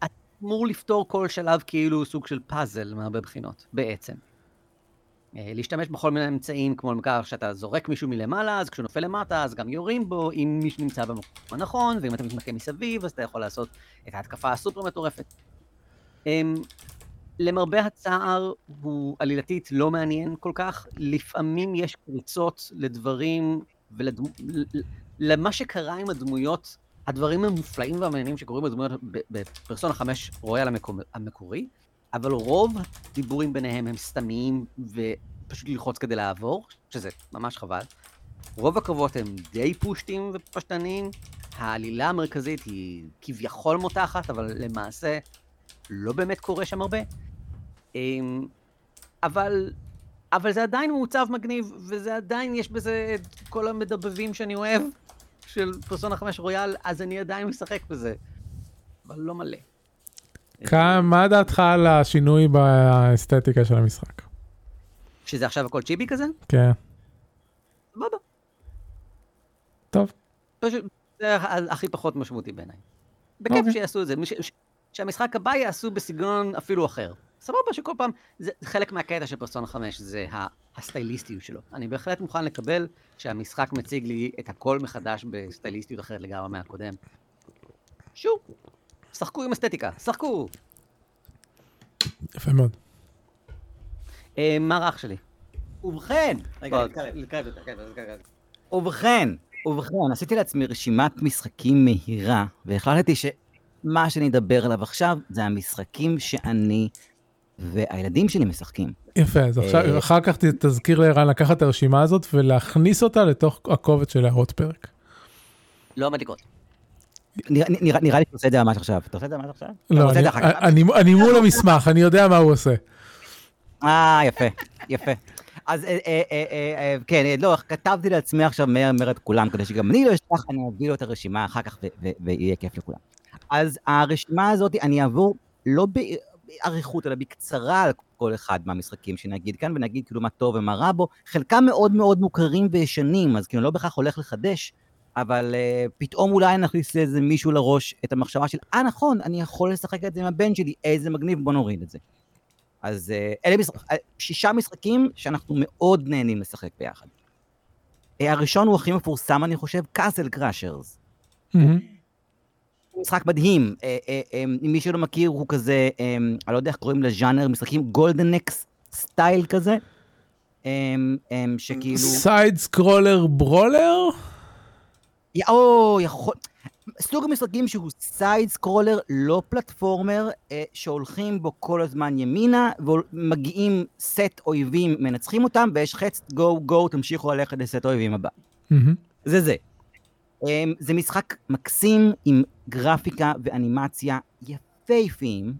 כן. אמור לפתור כל שלב כאילו סוג של פאזל מהרבה בחינות, בעצם. אה, להשתמש בכל מיני אמצעים, כמו למשל שאתה זורק מישהו מלמעלה, אז כשהוא נופל למטה, אז גם יורים בו, אם מישהו נמצא במקום הנכון, ואם אתה מתמקם מסביב, אז אתה יכול לעשות את ההתקפה הסופר מטורפת. למרבה הצער, הוא עלילתית לא מעניין כל כך. לפעמים יש קריצות לדברים ולמה. שקרה עם הדמויות, הדברים המופלאים והמעניינים שקורים בדמויות בפרסונה 5 רויאל המקורי. אבל רוב הדיבורים ביניהם הם סתמיים ופשוט ללחוץ כדי לעבור, שזה ממש חבל. רוב הקרבות הם די פושטים ופשטניים, העלילה המרכזית היא כביכול מותחת, אבל למעשה לא באמת קורה שם הרבה. אמ, אבל, אבל זה עדיין מעוצב מגניב, וזה עדיין, יש בזה את כל המדבבים שאני אוהב של פרסונה 5 רויאל, אז אני עדיין משחק בזה, אבל לא מלא. מה דעתך על השינוי באסתטיקה של המשחק? שזה עכשיו הכל צ'יבי כזה? כן. סבבה. טוב. פשוט, זה הכי פחות משמעותי בעיניי. בכיף אוקיי. שיעשו את זה, שהמשחק הבא יעשו בסגנון אפילו אחר. סבבה שכל פעם, זה חלק מהקטע של פרסונה 5, זה הסטייליסטיות שלו. אני בהחלט מוכן לקבל שהמשחק מציג לי את הכל מחדש בסטייליסטיות אחרת לגמרי מהקודם. שוב, שחקו עם אסתטיקה, שחקו. יפה מאוד. אה, מה רך שלי? ובכן, רגע, ובכן, ובכן, עשיתי לעצמי רשימת משחקים מהירה, והחלטתי שמה שאני אדבר עליו עכשיו זה המשחקים שאני והילדים שלי משחקים. יפה, אז עכשיו, אה, אחר כך תזכיר לערן לקחת את הרשימה הזאת ולהכניס אותה לתוך הקובץ של הערות פרק. לא מדאיגות. נראה לי שאתה עושה את זה ממש עכשיו. אתה עושה את זה ממש עכשיו? לא, אני מול המסמך, אני יודע מה הוא עושה. אה, יפה, יפה. אז אה, אה, כן, לא, כתבתי לעצמי עכשיו מהר מהר את כולם, כדי שגם אני לא אשכח, אני אביא לו את הרשימה אחר כך ויהיה כיף לכולם. אז הרשימה הזאת, אני אעבור לא באריכות, אלא בקצרה על כל אחד מהמשחקים שנגיד כאן, ונגיד כאילו מה טוב ומה רע בו. חלקם מאוד מאוד מוכרים וישנים, אז כאילו לא בהכרח הולך לחדש. אבל uh, פתאום אולי נכניס לאיזה מישהו לראש את המחשבה של, אה נכון, אני יכול לשחק את זה עם הבן שלי, איזה מגניב, בוא נוריד את זה. אז אה, אלה משח... אה, שישה משחקים שאנחנו מאוד נהנים לשחק ביחד. אה, הראשון הוא הכי מפורסם, אני חושב, Castle Crashers. מהמם. משחק מדהים. אה, אה, אה, אם מי שלא מכיר, הוא כזה, אני לא יודע איך קוראים לז'אנר, משחקים Golden Axe style כזה. שכאילו... side scroller brawler? או, יכול... סוג המשחקים שהוא side scroller, לא platformer, שהולכים בו כל הזמן ימינה, ומגיעים סט אויבים, מנצחים אותם, ויש חץ, גו, גו, תמשיכו ללכת לסט האויבים הבא. זה זה. זה משחק מקסים עם גרפיקה ואנימציה יפהפיים,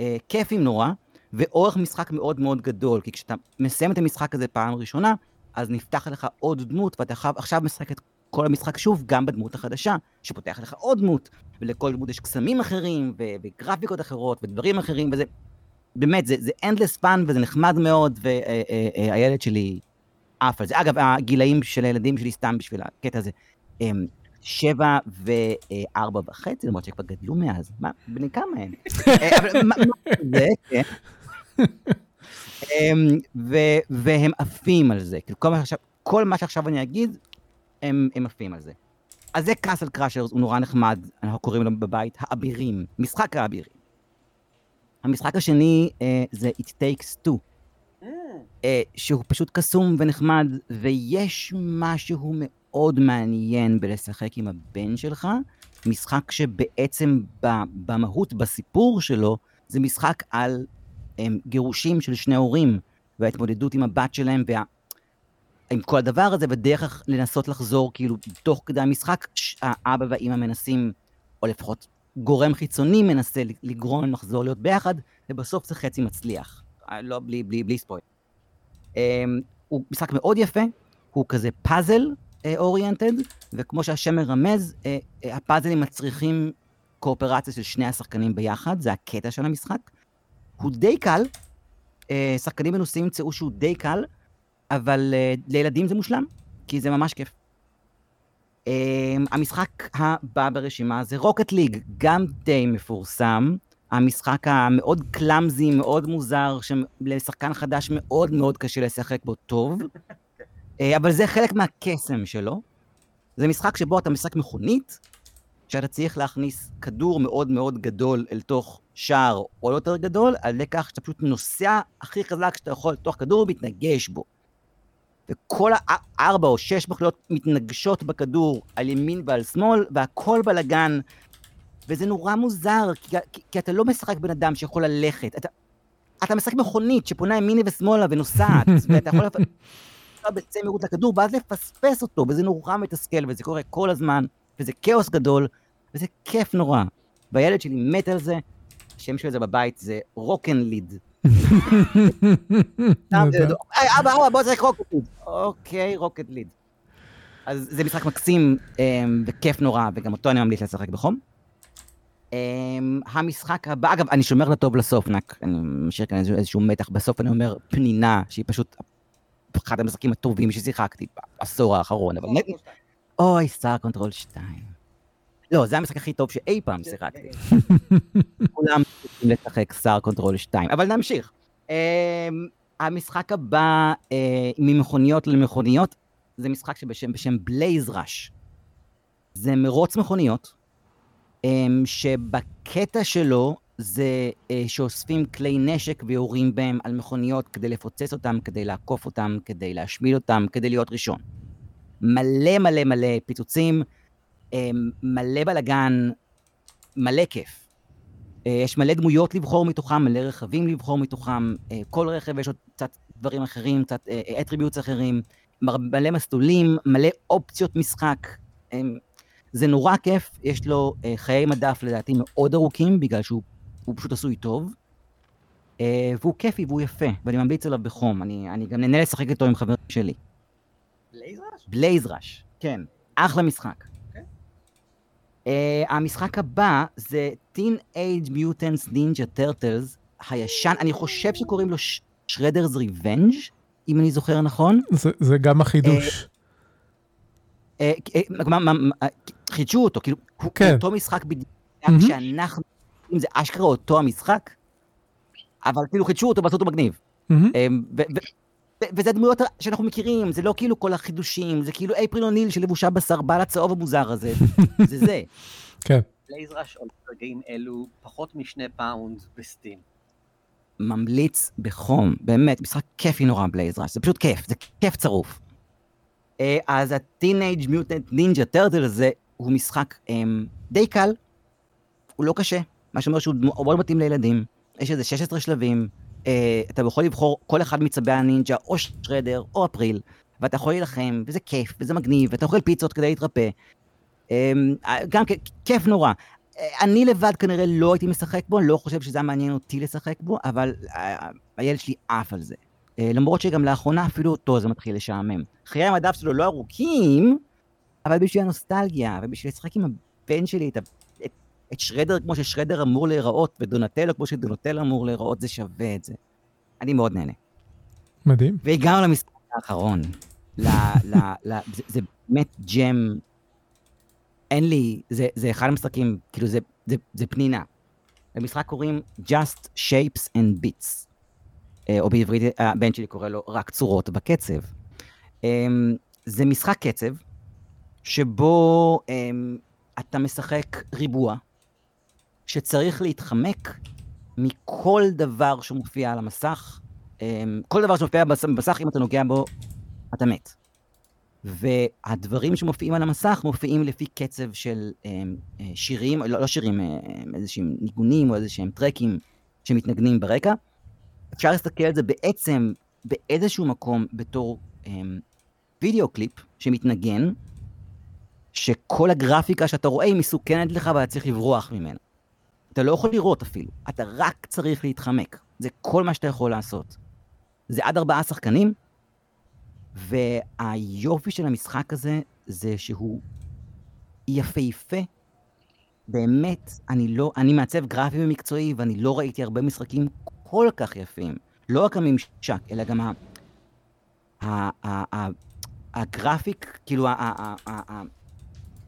אה, כיפים נורא, ואורך משחק מאוד מאוד גדול, כי כשאתה מסיים את המשחק הזה פעם ראשונה, אז נפתח לך עוד דמות, ואתה עכשיו- משחק את כל המשחק שוב, גם בדמות החדשה, שפותח לך עוד דמות, ולכל דמות יש קסמים אחרים, ו- וגרפיקות אחרות, ודברים אחרים, וזה... באמת, זה, זה endless fun וזה נחמד מאוד, והילד שלי עף על זה. אגב, הגילאים של הילדים שלי, סתם בשביל הקטע הזה, הם שבע וארבע וחצי, למרות שכבר גדלו מאז. מה, בני כמה הם? אה, כן. אמ, והם עפים על זה. כאילו, כל מה שעכשיו- כל מה שעכשיו אני אגיד, הם הם עפים על זה. אז זה קאסל קראשרס, הוא נורא נחמד, אנחנו קוראים לו בבית האבירים, משחק האבירים. המשחק השני אה, זה It Takes Two. אה, שהוא פשוט קסום ונחמד, ויש משהו מאוד מעניין בלשחק עם הבן שלך, משחק שבעצם במהות, בסיפור שלו, זה משחק על הם, גירושים של שני הורים, וההתמודדות עם הבת שלהם, וה... עם כל הדבר הזה, ודרך לנסות לחזור, כאילו, תוך כדי המשחק, האבא והאימא מנסים, או לפחות גורם חיצוני מנסה לגרום להם לחזור להיות ביחד, ובסוף זה חצי מצליח. אה, לא, בלי, בלי, בלי ספויל. Um, הוא משחק מאוד יפה, הוא כזה פאזל אוריינטד, וכמו שהשם מרמז, uh, uh, הפאזלים מצריכים קואופרציה של שני השחקנים ביחד, זה הקטע של המשחק. הוא די קל, uh, שחקנים מנוסים ימצאו שהוא די קל, אבל לילדים זה מושלם, כי זה ממש כיף. המשחק הבא ברשימה זה רוקט ליג, גם די מפורסם. המשחק המאוד קלאמזי, מאוד מוזר, שלשחקן חדש מאוד מאוד קשה לשחק בו טוב, אה, אבל זה חלק מהקסם שלו. זה משחק שבו אתה משחק מכונית, שאתה צריך להכניס כדור מאוד מאוד גדול אל תוך שער או יותר גדול, על ידי כך שאתה פשוט נוסע הכי חזק שאתה יכול לתוך כדור ומתנגש בו. וכל הארבע או שש מכליות מתנגשות בכדור על ימין ועל שמאל, והכל בלאגן. וזה נורא מוזר, כי, כי, כי אתה לא משחק בן אדם שיכול ללכת, אתה, אתה משחק מכונית שפונה ימיני ושמאלה ונוסעת, ואתה יכול לנסוע בצא מהירות לכדור, ואז לפספס אותו, וזה נורא מתסכל, וזה קורה כל הזמן, וזה כאוס גדול, וזה כיף נורא. והילד שלי מת על זה, השם של זה בבית זה רוקן ליד. אבא, אבא, בוא נשחק רוקט ליד. אוקיי, רוקט ליד. אז זה משחק מקסים וכיף נורא, וגם אותו אני ממליץ לשחק בחום. Um, המשחק הבא, אגב, אני שומר לטוב לסוף, נק, אני משאיר כאן איזשהו מתח, בסוף אני אומר פנינה, שהיא פשוט אחד המשחקים הטובים ששיחקתי בעשור האחרון, אבל... אוי, Star Control 2. לא, זה המשחק הכי טוב שאי פעם שיחקתי. כולם צריכים לשחק Star Control 2, אבל נמשיך. אמ, המשחק הבא, אה, ממכוניות למכוניות, זה משחק שבשם בשם Blaze Rush. זה מרוץ מכוניות. אמ, שבקטע שלו זה אה, שאוספים כלי נשק ויורים בהם על מכוניות כדי לפוצץ אותם, כדי לעקוף אותם, כדי להשמיד אותם, כדי להיות ראשון. מלא מלא מלא פיצוצים, um, מלא בלאגן, מלא כיף. Uh, יש מלא דמויות לבחור מתוכם, מלא רכבים לבחור מתוכם, uh, כל רכב יש עוד קצת דברים אחרים, קצת אטריביוטס uh, אחרים, מלא מסלולים, מלא אופציות משחק. Um, זה נורא כיף, יש לו uh, חיי מדף לדעתי מאוד ארוכים, בגלל שהוא פשוט עשוי טוב, uh, והוא כיפי והוא יפה, ואני ממליץ עליו בחום, אני, אני גם נהנה לשחק איתו עם חברים שלי. בלייזרש? בלייזרש, כן, אחלה משחק. Okay. Uh, המשחק הבא זה Teen Age Mutants Ninja Turtles הישן, אני חושב שקוראים לו Shredder's Revenge, אם אני זוכר נכון. זה, זה גם החידוש. חידשו אותו, כאילו, הוא אותו משחק בדיוק, שאנחנו, אם זה אשכרה אותו המשחק, אבל כאילו חידשו אותו ועשו אותו מגניב. אמ, וזה דמויות שאנחנו מכירים, זה לא כאילו כל החידושים, זה כאילו April O'Neil שלבושה בסרבל הצהוב המוזר הזה, זה זה. כן. Blaze Rush עולה ברגעים אלו פחות משני פאונד ב-Steam. ממליץ בחום, באמת, משחק כיפי נורא Blaze Rush, זה פשוט כיף, זה כיף צרוף. אה, אז ה- Teenage Mutant Ninja Turtles הזה הוא משחק אמ, די קל, הוא לא קשה, מה שאומר שהוא מאוד מתאים לילדים, יש איזה 16 שלבים, אה, אתה יכול לבחור כל אחד מצבי הנינג'ה, או שרדר, או אפריל, ואתה יכול להילחם, וזה כיף, וזה מגניב, ואתה אוכל פיצות כדי להתרפא. אמ, אה, גם כיף נורא. אה, אני לבד כנראה לא הייתי משחק בו, לא חושב שזה היה מעניין אותי לשחק בו, אבל אה, הילד שלי עף על זה. אה, למרות שגם לאחרונה אפילו אותו זה מתחיל לשעמם. חיי המדף שלו לא ארוכים, אבל בשביל הנוסטלגיה, ובשביל לשחק עם הבן שלי את, את, שרדר כמו ששרדר אמור להיראות, ודונטלו כמו שדונטלו אמור להיראות, זה שווה את זה. אני מאוד נהנה. מדהים. והגענו למשחק האחרון. ל, ל, ל, זה, זה באמת ג'ם. אין לי, זה, זה אחד המשחקים, כאילו זה, זה, זה פנינה. למשחק קוראים Just Shapes and Bits. אה, או בעברית הבן שלי קורא לו רק צורות בקצב. אמ, זה משחק קצב, שבו אמ, אתה משחק ריבוע, שצריך להתחמק מכל דבר שמופיע על המסך, אמ, כל דבר שמופיע במס- במסך, אם אתה נוגע בו, אתה מת. והדברים שמופיעים על המסך מופיעים לפי קצב של אמ, אה, שירים, לא, לא שירים, אה, איזשהם ניגונים או איזשהם טרקים שמתנגנים ברקע. אפשר להסתכל על זה בעצם באיזשהו מקום בתור אמ, וידאו קליפ שמתנגן, שכל הגרפיקה שאתה רואה היא מסוכנת לך ואתה צריך לברוח ממנה. אתה לא יכול לראות אפילו, אתה רק צריך להתחמק. זה כל מה שאתה יכול לעשות. זה עד ארבעה שחקנים, והיופי של המשחק הזה, זה שהוא יפהפה. באמת, אני לא, אני מעצב גרפי ומקצועי, ואני לא ראיתי הרבה משחקים כל כך יפים. לא רק הממשק, אלא גם ה... ה... ה... ה... הגרפיק, כאילו,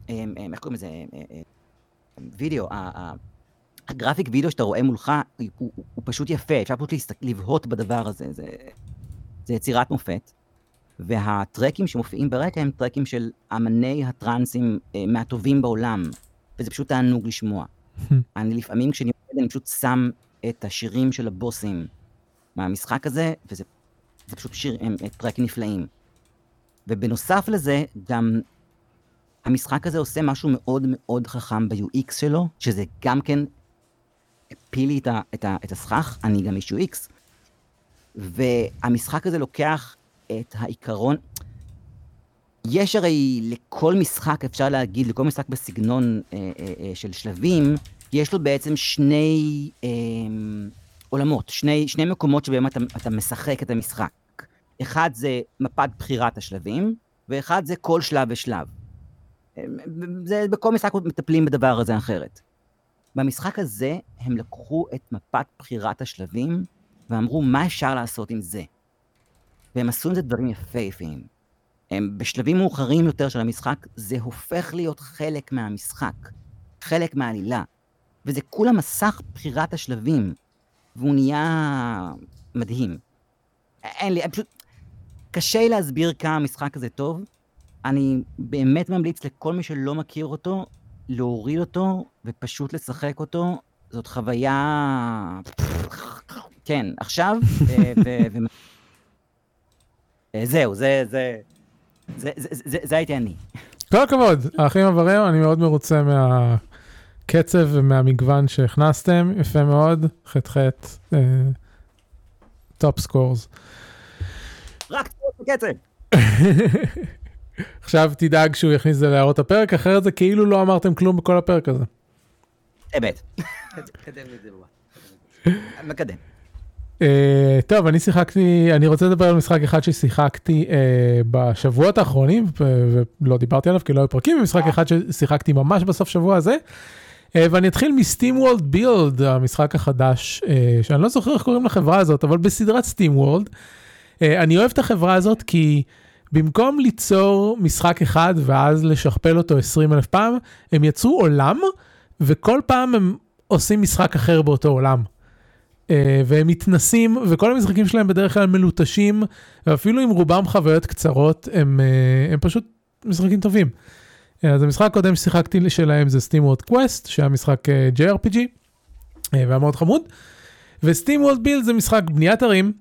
איך קוראים לזה? וידאו, הגרפיק וידאו שאתה רואה מולך, הוא, הוא, הוא פשוט יפה, אפשר פשוט להסתק, לבהות בדבר הזה, זה, זה יצירת מופת. והטרקים שמופיעים ברקע הם טרקים של אמני הטרנסים אה, מהטובים בעולם, וזה פשוט תענוג לשמוע. אני לפעמים כשאני עובד, אני פשוט שם את השירים של הבוסים מהמשחק הזה, וזה זה פשוט שיר, הם טרקים נפלאים. ובנוסף לזה, גם המשחק הזה עושה משהו מאוד מאוד חכם ב-UX שלו, שזה גם כן הפיל לי את, את, הסכך, אני גם איש UX, והמשחק הזה לוקח את העיקרון, יש הרי לכל משחק, אפשר להגיד, לכל משחק בסגנון אה, אה, אה, של שלבים, יש לו בעצם שני אה, עולמות, שני, שני מקומות שבהם אתה, אתה משחק את המשחק. אחד זה מפת בחירת השלבים, ואחד זה כל שלב ושלב. זה, בכל משחק מטפלים בדבר הזה אחרת. במשחק הזה הם לקחו את מפת בחירת השלבים ואמרו מה אפשר לעשות עם זה. והם עשו עם זה דברים יפהפיים. הם בשלבים מאוחרים יותר של המשחק, זה הופך להיות חלק מהמשחק, חלק מהעלילה. וזה כולה מסך בחירת השלבים, והוא נהיה מדהים. אין לי, פשוט... קשה להסביר כמה המשחק הזה טוב, אני באמת ממליץ לכל מי שלא מכיר אותו, להוריד אותו ופשוט לשחק אותו. זאת חוויה... כן, עכשיו, ו... ו... ו... זהו, זה, זה, זה, זה, זה, זה הייתי אני. כל הכבוד, האחים אבריאו, אני מאוד מרוצה מהקצב ומהמגוון שהכנסתם, יפה מאוד, ח"ח, top scores. רק בקצב. עכשיו תדאג שהוא יכניס את זה להערות הפרק, אחרת זה כאילו לא אמרתם כלום בכל הפרק הזה. אמת. מקדם. Uh, טוב, אני שיחקתי, אני רוצה לדבר על משחק אחד ששיחקתי uh, בשבועות האחרונים, ולא דיברתי עליו כי לא היו פרקים, ומשחק אחד ששיחקתי ממש בסוף שבוע הזה. Uh, ואני אתחיל מסטים וולד בילד, המשחק החדש, uh, שאני לא זוכר איך קוראים לחברה הזאת, אבל בסדרת סטים וולד. Uh, אני אוהב את החברה הזאת כי במקום ליצור משחק אחד ואז לשכפל אותו 20 אלף פעם, הם יצרו עולם, וכל פעם הם עושים משחק אחר באותו עולם. אה, והם מתנסים, וכל המשחקים שלהם בדרך כלל מלוטשים, ואפילו אם רובם חוויות קצרות, הם, אה, הם פשוט משחקים טובים. אה, אז המשחק הקודם ששיחקתי שלהם זה SteamWorld Quest, שהיה משחק אה, JRPG, אה, והיה מאוד חמוד. ו-SteamWorld Build זה משחק בניית ערים,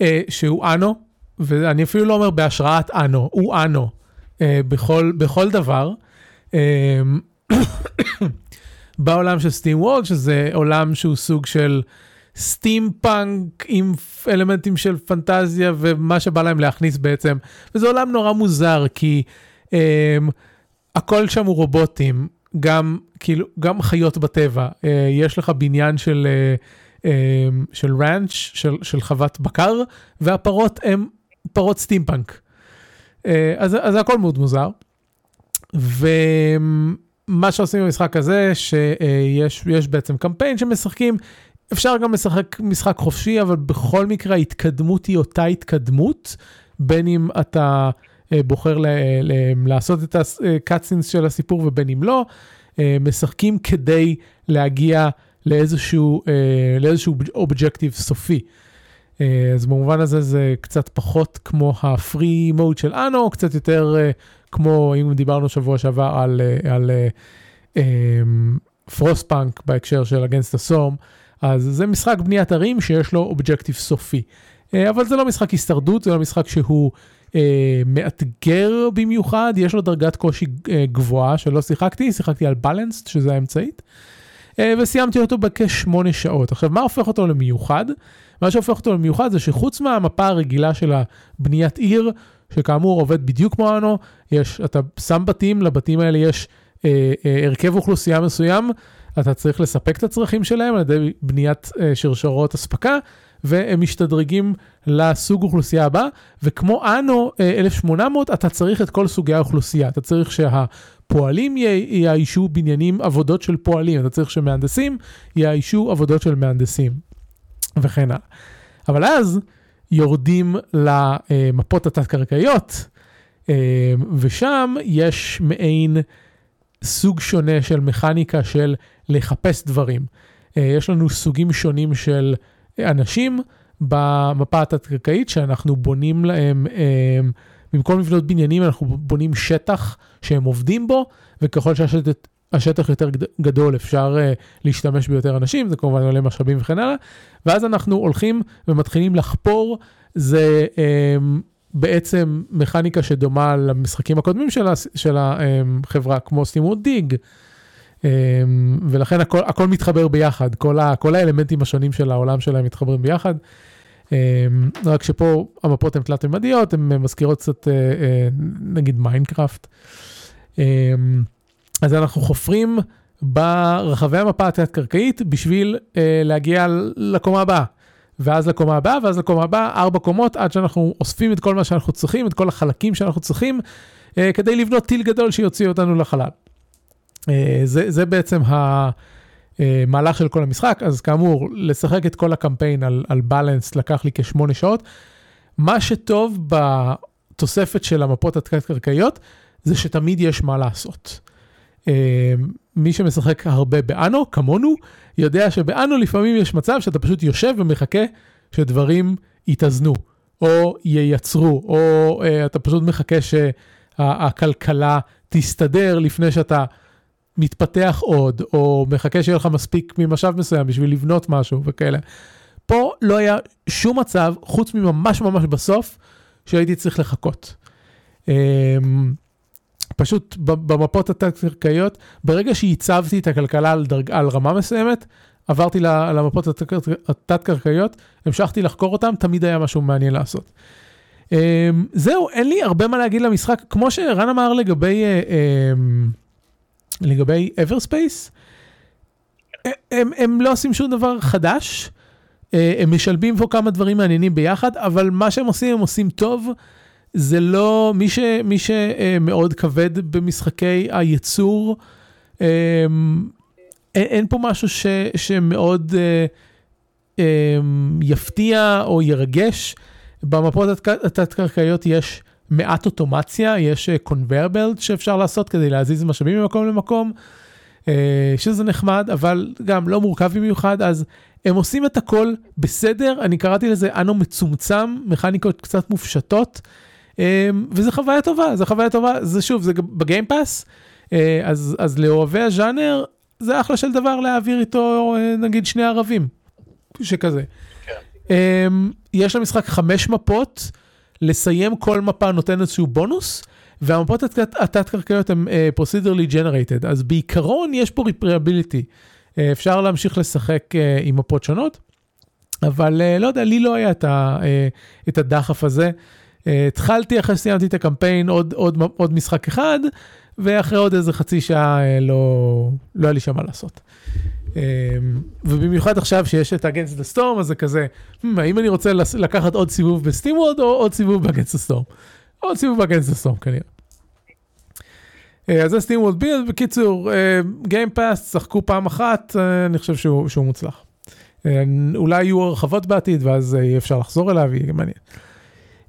אה, שהוא אנו, ואני אפילו לא אומר בהשראת אנו, הוא אנו, אה, בכל, בכל דבר. אה, בעולם של סטים וולד, שזה עולם שהוא סוג של סטים פאנק עם אלמנטים של פנטזיה ומה שבא להם להכניס בעצם. וזה עולם נורא מוזר, כי um, הכל שם הוא רובוטים, גם כאילו, גם חיות בטבע. Uh, יש לך בניין של, uh, um, של ראנץ', של, של חוות בקר, והפרות הם פרות סטימפאנק. אה, אז, אז הכל מאוד מוזר. ומה שעושים במשחק הזה, שיש יש בעצם קמפיין שמשחקים, אפשר גם לשחק משחק חופשי, אבל בכל מקרה ההתקדמות היא אותה התקדמות, בין אם אתה אה, בוחר ל, ל, לעשות את ה-cutscenes של הסיפור ובין אם לא, אה, משחקים כדי להגיע לאיזשהו, אה, לאיזשהו objective סופי. אז במובן הזה זה קצת פחות כמו ה-free mode של Anno, קצת יותר כמו אם דיברנו שבוע שעבר על, על Frostpunk בהקשר של Against the Storm, אז זה משחק בניית ערים שיש לו objective סופי. אבל זה לא משחק הישרדות, זה לא משחק שהוא אה, מאתגר במיוחד, יש לו דרגת קושי אה, גבוהה שלא שיחקתי, שיחקתי על balanced, שזה האמצעית, אה, וסיימתי אותו בכשמונה שעות. עכשיו, מה הופך אותו למיוחד? מה שהופך אותו למיוחד זה שחוץ מהמפה הרגילה של הבניית עיר, שכאמור עובד בדיוק כמו אנו, יש, אתה שם בתים, לבתים האלה יש אה, אה, הרכב אוכלוסייה מסוים, אתה צריך לספק את הצרכים שלהם על ידי בניית אה, שרשרות אספקה, והם משתדרגים לסוג אוכלוסייה הבא, וכמו אנו 1800, אתה צריך את כל סוגי האוכלוסייה. אתה צריך שהפועלים יאיישו בניינים, עבודות של פועלים, אתה צריך שמהנדסים יאיישו עבודות של מהנדסים, וכן הלאה. אבל אז יורדים למפות התת-קרקעיות, ושם יש מעין סוג שונה של מכניקה של לחפש דברים. יש לנו סוגים שונים של אנשים במפה התת-קרקעית שאנחנו בונים להם, הם, במקום לבנות בניינים אנחנו בונים שטח שהם עובדים בו, וככל שהשטח יותר גדול אפשר uh, להשתמש ביותר אנשים, זה כמובן עולה משאבים וכן הלאה, ואז אנחנו הולכים ומתחילים לחפור, זה um, בעצם מכניקה שדומה למשחקים הקודמים של, של החברה, כמו סטימוד דיג. אמ, ולכן הכל, הכל מתחבר ביחד, כל, ה, כל האלמנטים השונים של העולם שלהם מתחברים ביחד. אמ, רק שפה המפות הן תלת-ממדיות, הן מזכירות קצת אה, אה, נגיד Minecraft. אמ, אז אנחנו חופרים ברחבי המפה התת-קרקעית בשביל אה, להגיע לקומה הבאה. ואז לקומה הבאה, ואז לקומה הבאה, ארבע קומות, עד שאנחנו אוספים את כל מה שאנחנו צריכים, את כל החלקים שאנחנו צריכים, כדי לבנות טיל גדול שיוציא אותנו לחלל. אה, זה, זה בעצם המהלך של כל המשחק, אז כאמור, לשחק את כל הקמפיין על, על בלנס לקח לי כשמונה שעות. מה שטוב בתוספת של המפות התת-קרקעיות, זה שתמיד יש מה לעשות. אה, מי שמשחק הרבה באנו, כמונו, יודע שבאנו לפעמים יש מצב שאתה פשוט יושב ומחכה שדברים יתאזנו, או ייצרו, או uh, אתה פשוט מחכה שהכלכלה תסתדר לפני שאתה מתפתח עוד, או מחכה שיהיה לך מספיק ממשאב מסוים בשביל לבנות משהו וכאלה. פה לא היה שום מצב, חוץ מממש ממש בסוף, שהייתי צריך לחכות. אמ, פשוט במפות התת-קרקעיות, ברגע שהצבתי את הכלכלה על, דרג, על רמה מסוימת, עברתי למפות התת-קרקעיות, המשכתי לחקור אותם, תמיד היה משהו מעניין לעשות. אמ, זהו, אין לי הרבה מה להגיד למשחק, כמו שרן אמר לגבי... אמ, לגבי Everspace, הם, הם לא עושים שום דבר חדש, אה, הם משלבים פה כמה דברים מעניינים ביחד, אבל מה שהם עושים, הם עושים טוב. זה לא, מי, ש, מי שמאוד כבד במשחקי הייצור, אה, אין, אין פה משהו ש, שמאוד אה, יפתיע או ירגש. במפות התת-קרקעיות יש מעט אוטומציה, יש conveyor belt שאפשר לעשות כדי להזיז משאבים ממקום למקום, אה, שזה נחמד, אבל גם לא מורכב במיוחד, אז הם עושים את הכל בסדר, אני קראתי לזה אנו מצומצם, מכניקות קצת מופשטות, אה, וזה חוויה טובה, זה חוויה טובה, זה שוב, זה בגיימפאס, אה, אז, אז לאוהבי הז'אנר, זה אחלה של דבר להעביר איתו אה, נגיד שני ערבים, שכזה. אה, יש למשחק חמש מפות, לסיים כל מפה נותן איזשהו בונוס, והמפות התת- התת-קרקעיות הן uh, procedurally generated, אז בעיקרון יש פה. Uh, אפשר להמשיך לשחק uh, עם מפות שונות, אבל uh, לא יודע, לי לא היה את, ה, uh, את הדחף הזה. Uh, התחלתי אחרי שסיימתי את הקמפיין עוד, עוד, עוד משחק אחד, ואחרי עוד איזה חצי שעה אה, לא, לא היה לי שם מה לעשות. אמ, ובמיוחד עכשיו שיש את Against the Storm, אז זה כזה, המ, האם אני רוצה לקחת עוד סיבוב ב-SteamWorld או עוד סיבוב ב-Against the? עוד סיבוב ב-Against the כנראה. אה, אז זה SteamWorld Build, בקיצור, Game Pass, שחקו פעם אחת, אה, אני חושב שהוא, שהוא מוצלח. אה, אולי יהיו הרחבות בעתיד ואז אה, יהיה אפשר לחזור אליו, יהיה מעניין.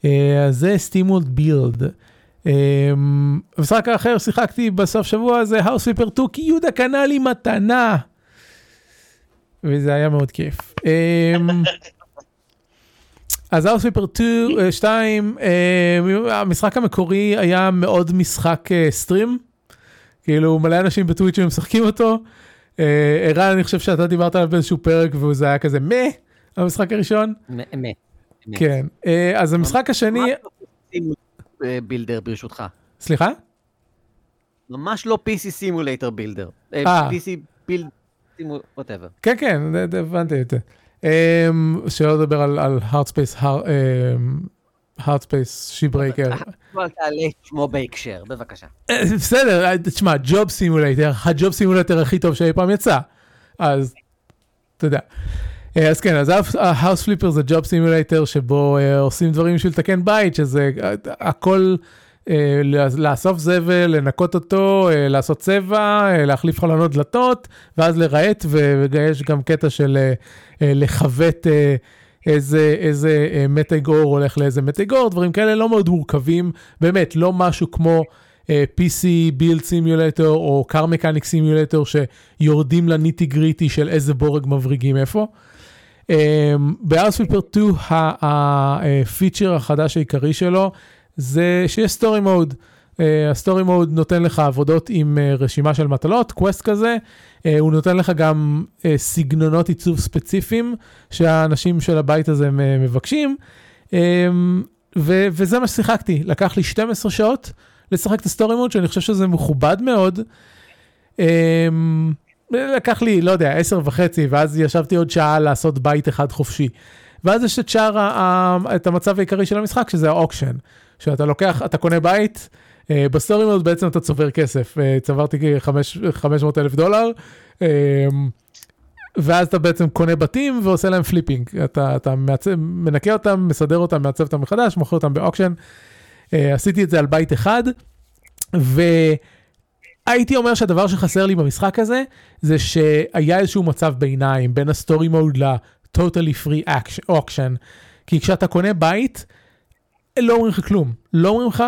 אה, אז זה SteamWorld Build. משחק אחר שיחקתי בסוף שבוע זה House Flipper 2 כי יהודה קנה לי מתנה. וזה היה מאוד כיף. אמ, אז House Flipper 2, אה, המשחק המקורי היה מאוד משחק אה, stream. כאילו מלא אנשים בטוויץ' משחקים אותו. אה, ערן, אני חושב שאתה דיברת עליו באיזשהו פרק וזה היה כזה מה, המשחק הראשון. אמת. כן. אה, אז המשחק השני, builder ברשותך. סליחה? ממש לא PC simulator builder. אה. PC build, whatever. כן, כן, הבנתי את זה. אמ, שלא לדבר על- Hardspace, Hardspace Shipbreaker. תעלה שמו בהקשר, בבקשה. אה, בסדר, אה, תשמע, job simulator, ה job simulator הכי טוב שאי פעם יצא. אז, אתה יודע. אה, אז כן, אז House Flipper זה job simulator שבו אה, עושים דברים בשביל לתקן בית, שזה אה, הכל לאסוף זבל, לנקות אותו, לעשות צבע, להחליף חלונות דלתות, ואז לרהט, ויש גם קטע של לחווט איזה, איזה מתג אור הולך לאיזה מתג אור, דברים כאלה לא מאוד מורכבים, באמת, לא משהו כמו PC Build Simulator או Car Mechanic Simulator שיורדים ל nitty gritty של איזה בורג מבריגים איפה. ב House Flipper 2 הפיצ'ר החדש העיקרי שלו זה שיש story mode. ה story mode נותן לך עבודות עם אה, רשימה של מטלות, quest כזה, אה, הוא נותן לך גם אה, סגנונות עיצוב ספציפיים שהאנשים של הבית הזה מבקשים, אה, ו- וזה מה ששיחקתי, לקח לי 12 שעות לשחק את ה story mode, שאני חושב שזה מכובד מאוד. לקח לי, לא יודע, 10 וחצי, ואז ישבתי עוד שעה לעשות בית אחד חופשי. ואז יש את ה- את המצב העיקרי של המשחק, שזה ה auction. שאתה לוקח, אתה קונה בית, אה, ב story mode בעצם אתה צובר כסף, אה, צברתי כ- 500 אלף דולר, אה, ואז אתה בעצם קונה בתים ועושה להם flipping, אתה, אתה מעצב, מנקה אותם, מסדר אותם, מעצב אותם מחדש, מוכר אותם ב auction. עשיתי את זה על בית אחד, והייתי אומר שהדבר שחסר לי במשחק הזה, זה שהיה איזשהו מצב ביניים בין ה story mode ל-totally free auction, כי כשאתה קונה בית, לא אומרים לך כלום, לא אומרים לך,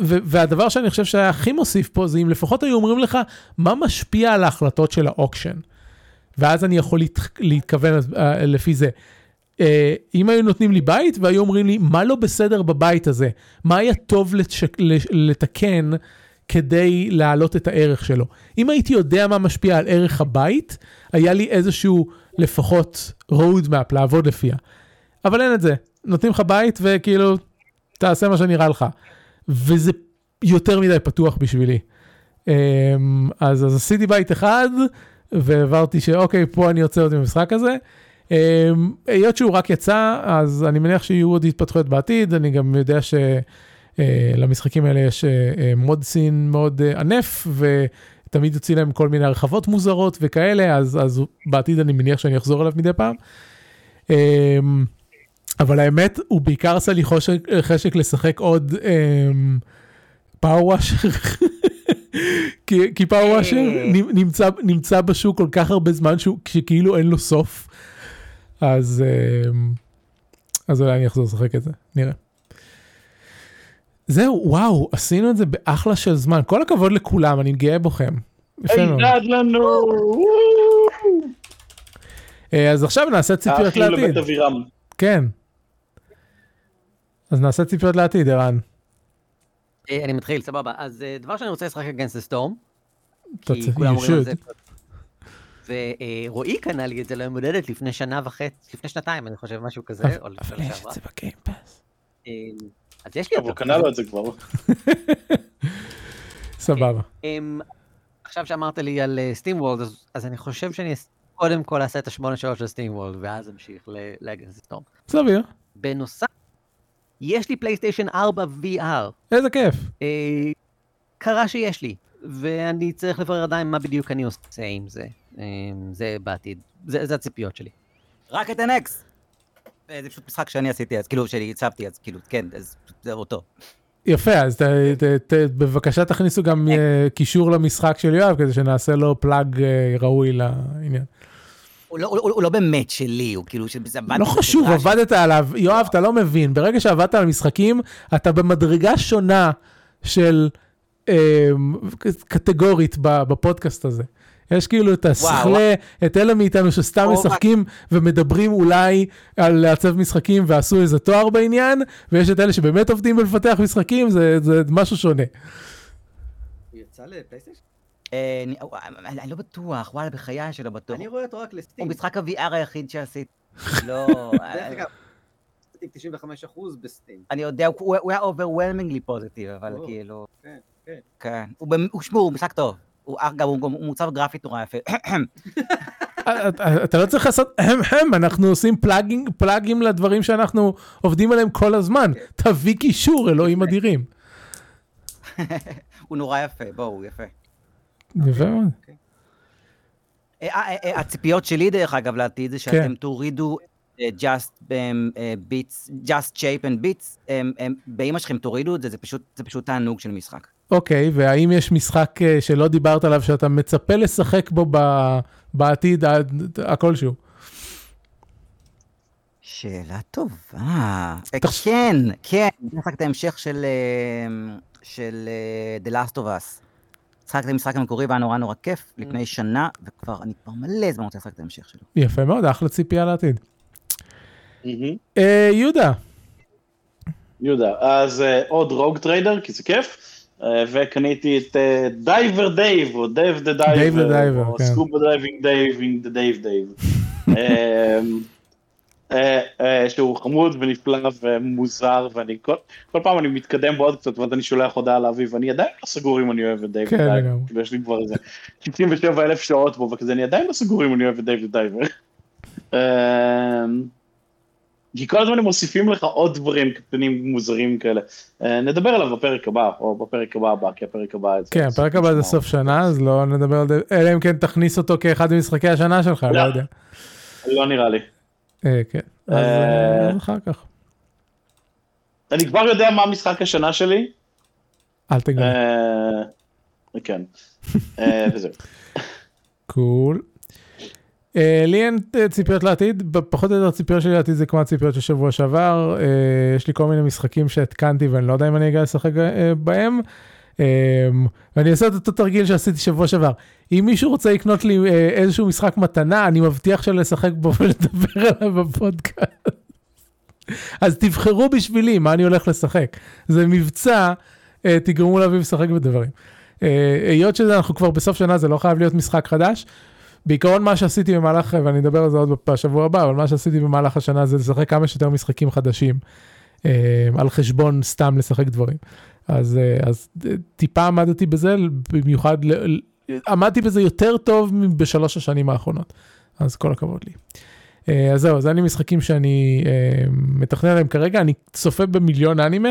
והדבר שאני חושב שהיה הכי מוסיף פה זה אם לפחות היו אומרים לך מה משפיע על ההחלטות של ה auction. ואז אני יכול להת- להתכוון אה, לפי זה. Uh, אם היו נותנים לי בית והיו אומרים לי מה לא בסדר בבית הזה, מה היה טוב לתש... לתקן כדי להעלות את הערך שלו. אם הייתי יודע מה משפיע על ערך הבית, היה לי איזשהו לפחות road map לעבוד לפיה. אבל אין את זה, נותנים לך בית וכאילו תעשה מה שנראה לך. וזה יותר מדי פתוח בשבילי. אמ, אז, אז עשיתי בית אחד, והעברתי שאוקיי, פה אני יוצא עוד מהמשחק הזה. אמ, היות שהוא רק יצא, אז אני מניח שיהיו עוד התפתחויות בעתיד, אני גם יודע שלמשחקים האלה יש אה, אה, מוד סין מאוד אה, ענף, ותמיד יוציא להם כל מיני הרחבות מוזרות וכאלה, אז, אז בעתיד אני מניח שאני אחזור אליו מדי פעם. אמ, אבל האמת, הוא בעיקר עשה לי חושק, חשק לשחק עוד פאוור וואשר. כי, כי פאוור וואשר נמצא, נמצא בשוק כל כך הרבה זמן שהוא, שכאילו אין לו סוף. אז, אמ, אז אולי אני אחזור לשחק את זה, נראה. זהו, וואו, עשינו את זה באחלה של זמן. כל הכבוד לכולם, אני גאה בכם. יפה מאוד. הידד לנו! אה, אז עכשיו נעשה ציפיות לעתיד. כן. אז נעשה ציפיות לעתיד, ערן. אה, אני מתחיל, סבבה. אז אה, דבר שאני רוצה לשחק against the storm. כי כולם אומרים על should. זה. ורועי קנה לי את זה ליום הולדת לפני שנה וחצי, לפני שנתיים, אני חושב, משהו כזה, או אבל יש. את זה בגיימפאס. אה, אז יש לי אבל הוא אותו. קנה לו את זה כבר. סבבה. אמ, עכשיו שאמרת לי על סטים וולד, אז אני חושב שאני קודם כל אעשה את השמונה שעות של סטים וולד, ואז אמשיך ל Against the Storm. סביר. בנוסף, יש לי פלייסטיישן 4 VR. איזה כיף. אה, קרה שיש לי, ואני צריך לברר עדיין מה בדיוק אני עושה עם זה. אה, זה בעתיד, זה, הציפיות שלי. רק את הנקס! אה, זה פשוט משחק שאני עשיתי אז, כאילו, שאני הצבתי אז, כאילו, כן, אז זה אותו. יפה, אז ת, ת, ת, בבקשה תכניסו גם אה, קישור למשחק של יואב, כדי שנעשה לו plug אה, ראוי לעניין. הוא לא- הוא הוא לא באמת שלי, הוא כאילו, שזה עבד לא חשוב. עבדת עליו. יואב, אתה לא מבין, ברגע שעבדת על משחקים, אתה במדרגה שונה של אה, קטגורית בפודקאסט הזה. יש כאילו את השכלה, את אלה מאיתנו שסתם או, משחקים ומדברים אולי על לעצב משחקים ועשו איזה תואר בעניין, ויש את אלה שבאמת עובדים בלפתח משחקים, זה, זה משהו שונה. הוא יצא לפלייסטיישן? אה, אני- אני אני לא בטוח, וואלה, בחיי שלא בטוח. אני רואה אותו רק הוא לסטים. משחק ה-VR היחיד שעשיתי. לא, דרך אגב, סטים 95% בסטים. אני יודע, הוא הוא היה overwhelmingly פוזיטיב, אבל כאילו... כן, כן. כן. הוא הוא שמור, הוא משחק טוב. הוא אגב, הוא גם הוא מוצב גרפית נורא יפה. אתה אתה לא צריך לעשות הם הם, אנחנו עושים פלאגים, פלאגים לדברים שאנחנו עובדים עליהם כל הזמן. תביא קישור, אלוהים אדירים. הוא נורא יפה, בואו, הוא יפה. יפה מאוד. אה, אה, אה, הציפיות שלי, דרך אגב, לעתיד, זה כן. שאתם תורידו אה, just um, אה, beats, just shape and beats, באמא שלכם תורידו את זה, זה פשוט תענוג של משחק. אוקיי, והאם יש משחק אה, שלא דיברת עליו שאתה מצפה לשחק בו בעתיד עד הכלשהו? שאלה טובה. אה, תחש- כן, כן, אני משחק את ההמשך של אה, של אה, The Last of Us. משחק את המשחק המקורי והיה נורא נורא כיף לפני שנה, וכבר, אני כבר מלא זמן רוצה לשחק את ההמשך שלו. יפה מאוד, אחלה ציפייה לעתיד. אה, יהודה, יהודה, אז אה, עוד Rogue Trader, כי זה כיף, אה, וקניתי את אה, Diver Dave, או Dave the Dave Diver, או. scuba diving diving the Dave Dave. אה, אה, שהוא חמוד ונפלא ומוזר, ואני כל, כל פעם אני מתקדם בו עוד קצת, ואז אני שולח הודעה לאביב, אני עדיין לא סגור אם אני אוהב את Dave כן, Diver, יש לי כבר איזה 67 אלף שעות בו, וכזה אני עדיין לא סגור אם אני אוהב את Dave Diver. כי כל הזמן הם מוסיפים לך עוד דברים קטנים מוזרים כאלה. אה, נדבר עליו בפרק הבא, או בפרק הבא הבא, כי הפרק הבא... זה- כן, הפרק הבא זה סוף שנה, אז לא נדבר על זה, אלא אם כן תכניס אותו כאחד ממשחקי השנה שלך, לא לא. יודע. לא נראה לי. אה, כן, אז אה, אז אחר כך. אני כבר יודע מה משחק השנה שלי. אל תגלה. אה, כן. וזהו. קול. אה, לי אין אה, ציפיות לעתיד, פחות או יותר הציפיות שלי לעתיד זה כמו הציפיות של שבוע שעבר, אה, יש לי כל מיני משחקים שהתקנתי ואני לא יודע אם אני אגיע לשחק בהם. ואני אעשה את אותו תרגיל שעשיתי שבוע שעבר. אם מישהו רוצה לקנות לי אה, איזשהו משחק מתנה, אני מבטיח שלשחק בו ולדבר עליו בפודקאסט. אז תבחרו בשבילי מה אני הולך לשחק. זה מבצע, אה, תגרמו לאביב לשחק בדברים. היות שזה אנחנו כבר בסוף שנה זה לא חייב להיות משחק חדש. בעיקרון מה שעשיתי במהלך, ואני אדבר על זה עוד בשבוע הבא, אבל מה שעשיתי במהלך השנה זה לשחק כמה שיותר משחקים חדשים, אה, על חשבון סתם לשחק דברים. אז, אה, אז אה, טיפה עמדתי בזה, במיוחד, ל- עמדתי בזה יותר טוב מבשלוש השנים האחרונות, אז כל הכבוד לי. אה, אז זהו, אז אין לי משחקים שאני אה, מתכנן עליהם כרגע, אני צופה במיליון אנימה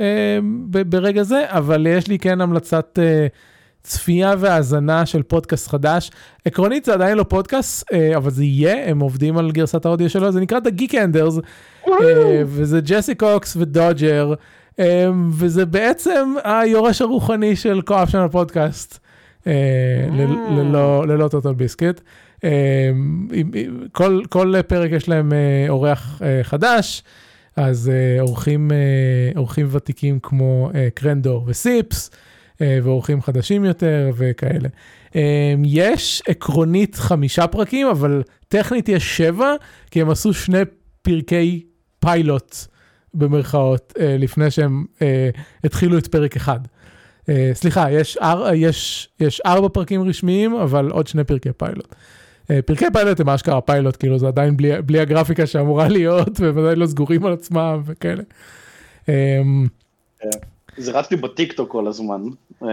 אה, ברגע זה, אבל יש לי כן המלצת אה, צפייה והאזנה של פודקאסט חדש. עקרונית זה עדיין לא פודקאסט, אה, אבל זה יהיה, הם עובדים על גרסת האודיו שלו, זה נקרא The Geek Enders, אה, וזה ג'סי קוקס ודודג'ר, אה, וזה בעצם היורש הרוחני של co-optional פודקאסט, אה, ל- ללא- טוטל עם- כל, כל פרק יש להם אורח חדש, אז אורחים, אורחים ותיקים כמו קרנדור וסיפס, ואורחים חדשים יותר וכאלה. אה, יש עקרונית חמישה פרקים, אבל טכנית יש שבע, כי הם עשו שני פרקי פיילוט במרכאות, אה, לפני שהם אה, התחילו את פרק אחד. אה, סליחה, יש, אר, יש, יש ארבע פרקים רשמיים, אבל עוד שני פרקי פיילוט. אה, פרקי פיילוט הם אשכרה פיילוט, כאילו זה עדיין בלי, בלי הגרפיקה שאמורה להיות, והם עדיין לא סגורים על עצמם וכאלה. אה, זה רץ לי בטיקטוק כל הזמן. אה,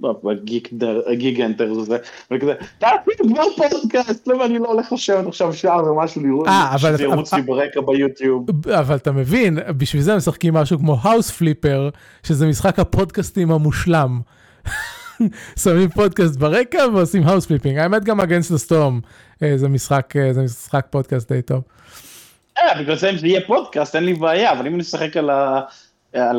בגיג אנטר הזה, וכזה, תעשי כבר פודקאסט, למה אני לא הולך לשבת עכשיו שעה ומשהו לראות, אה, אבל- שזה ירוץ לי ברקע ביוטיוב. אבל אתה מבין, בשביל זה משחקים משהו כמו House Flipper, שזה משחק הפודקאסטים המושלם. שמים פודקאסט ברקע ועושים house flipping. האמת גם Against the Storm, זה משחק, אה, זה משחק פודקאסט די טוב. אה, בגלל זה אם זה יהיה פודקאסט אין לי בעיה, אבל אם נשחק על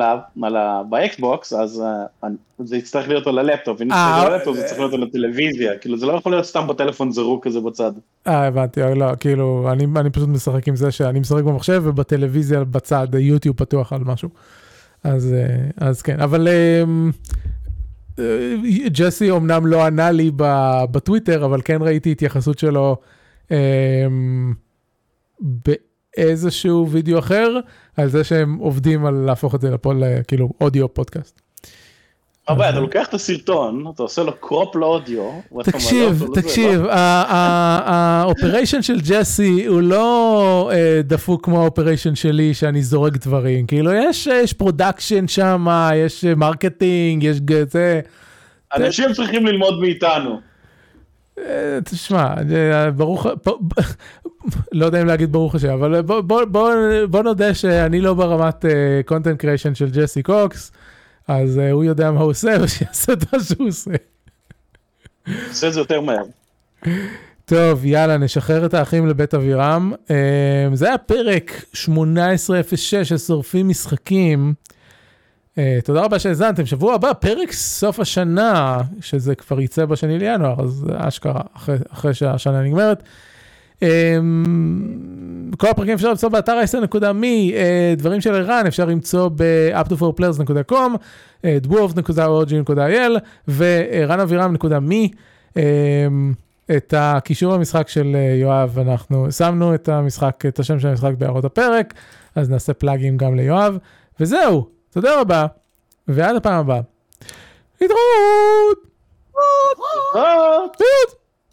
ה... על ה... באקסבוקס, אז אני- זה יצטרך להיות על הלפטופ, אם אה, על הלפטופ זה צריך להיות על הטלוויזיה, כאילו זה לא יכול להיות סתם בטלפון זרוק כזה בצד. אה, הבנתי, לא, כאילו, אני, אני פשוט משחק עם זה שאני משחק במחשב ובטלוויזיה בצד, יוטיוב פתוח על משהו. אז, אה, אז כן, אבל ג'סי אמנם לא ענה לי בטוויטר, אבל כן ראיתי התייחסות שלו באיזשהו וידאו אחר, על זה שהם עובדים על להפוך את זה ל full, כאילו, audio podcast. אבל אתה לוקח את הסרטון, אתה עושה לו crop ל audio, תקשיב, אותו לזה, תקשיב, לא? ה operation של ג'סי הוא לא אה, דפוק כמו ה operation שלי שאני זורק דברים, כאילו יש יש production שם, יש marketing, יש ג- זה, אנשים צריכים ללמוד מאיתנו. אה, תשמע, אה, ברוך, לא יודע אם להגיד ברוך השם, אבל בוא- בוא- בוא בוא נודה שאני לא ברמת קונטנט קריאשן של ג'סי קוקס, אז אה, הוא יודע מה הוא עושה ושיעשה את מה שהוא עושה. עושה את זה יותר מהר. טוב, יאללה, נשחרר את האחים לבית אבירם. אה, זה היה פרק 1806 של שורפים משחקים. אה, תודה רבה שהאזנתם. שבוע הבא, פרק סוף השנה, שזה כבר יצא בשני לינואר, אז אשכרה, אחרי, אחרי שהשנה נגמרת. אה, כל הפרקים אפשר למצוא באתר ה-10.me, אה, דברים של ערן אפשר למצוא ב-up2forplayers.com, אה, dwarves.org.il. אה, את הקישור למשחק של יואב, אנחנו שמנו את המשחק, את השם של המשחק בהערות הפרק, אז נעשה פלאגים גם ליואב, וזהו, תודה רבה, ועד הפעם הבאה. להתראות! להתראות!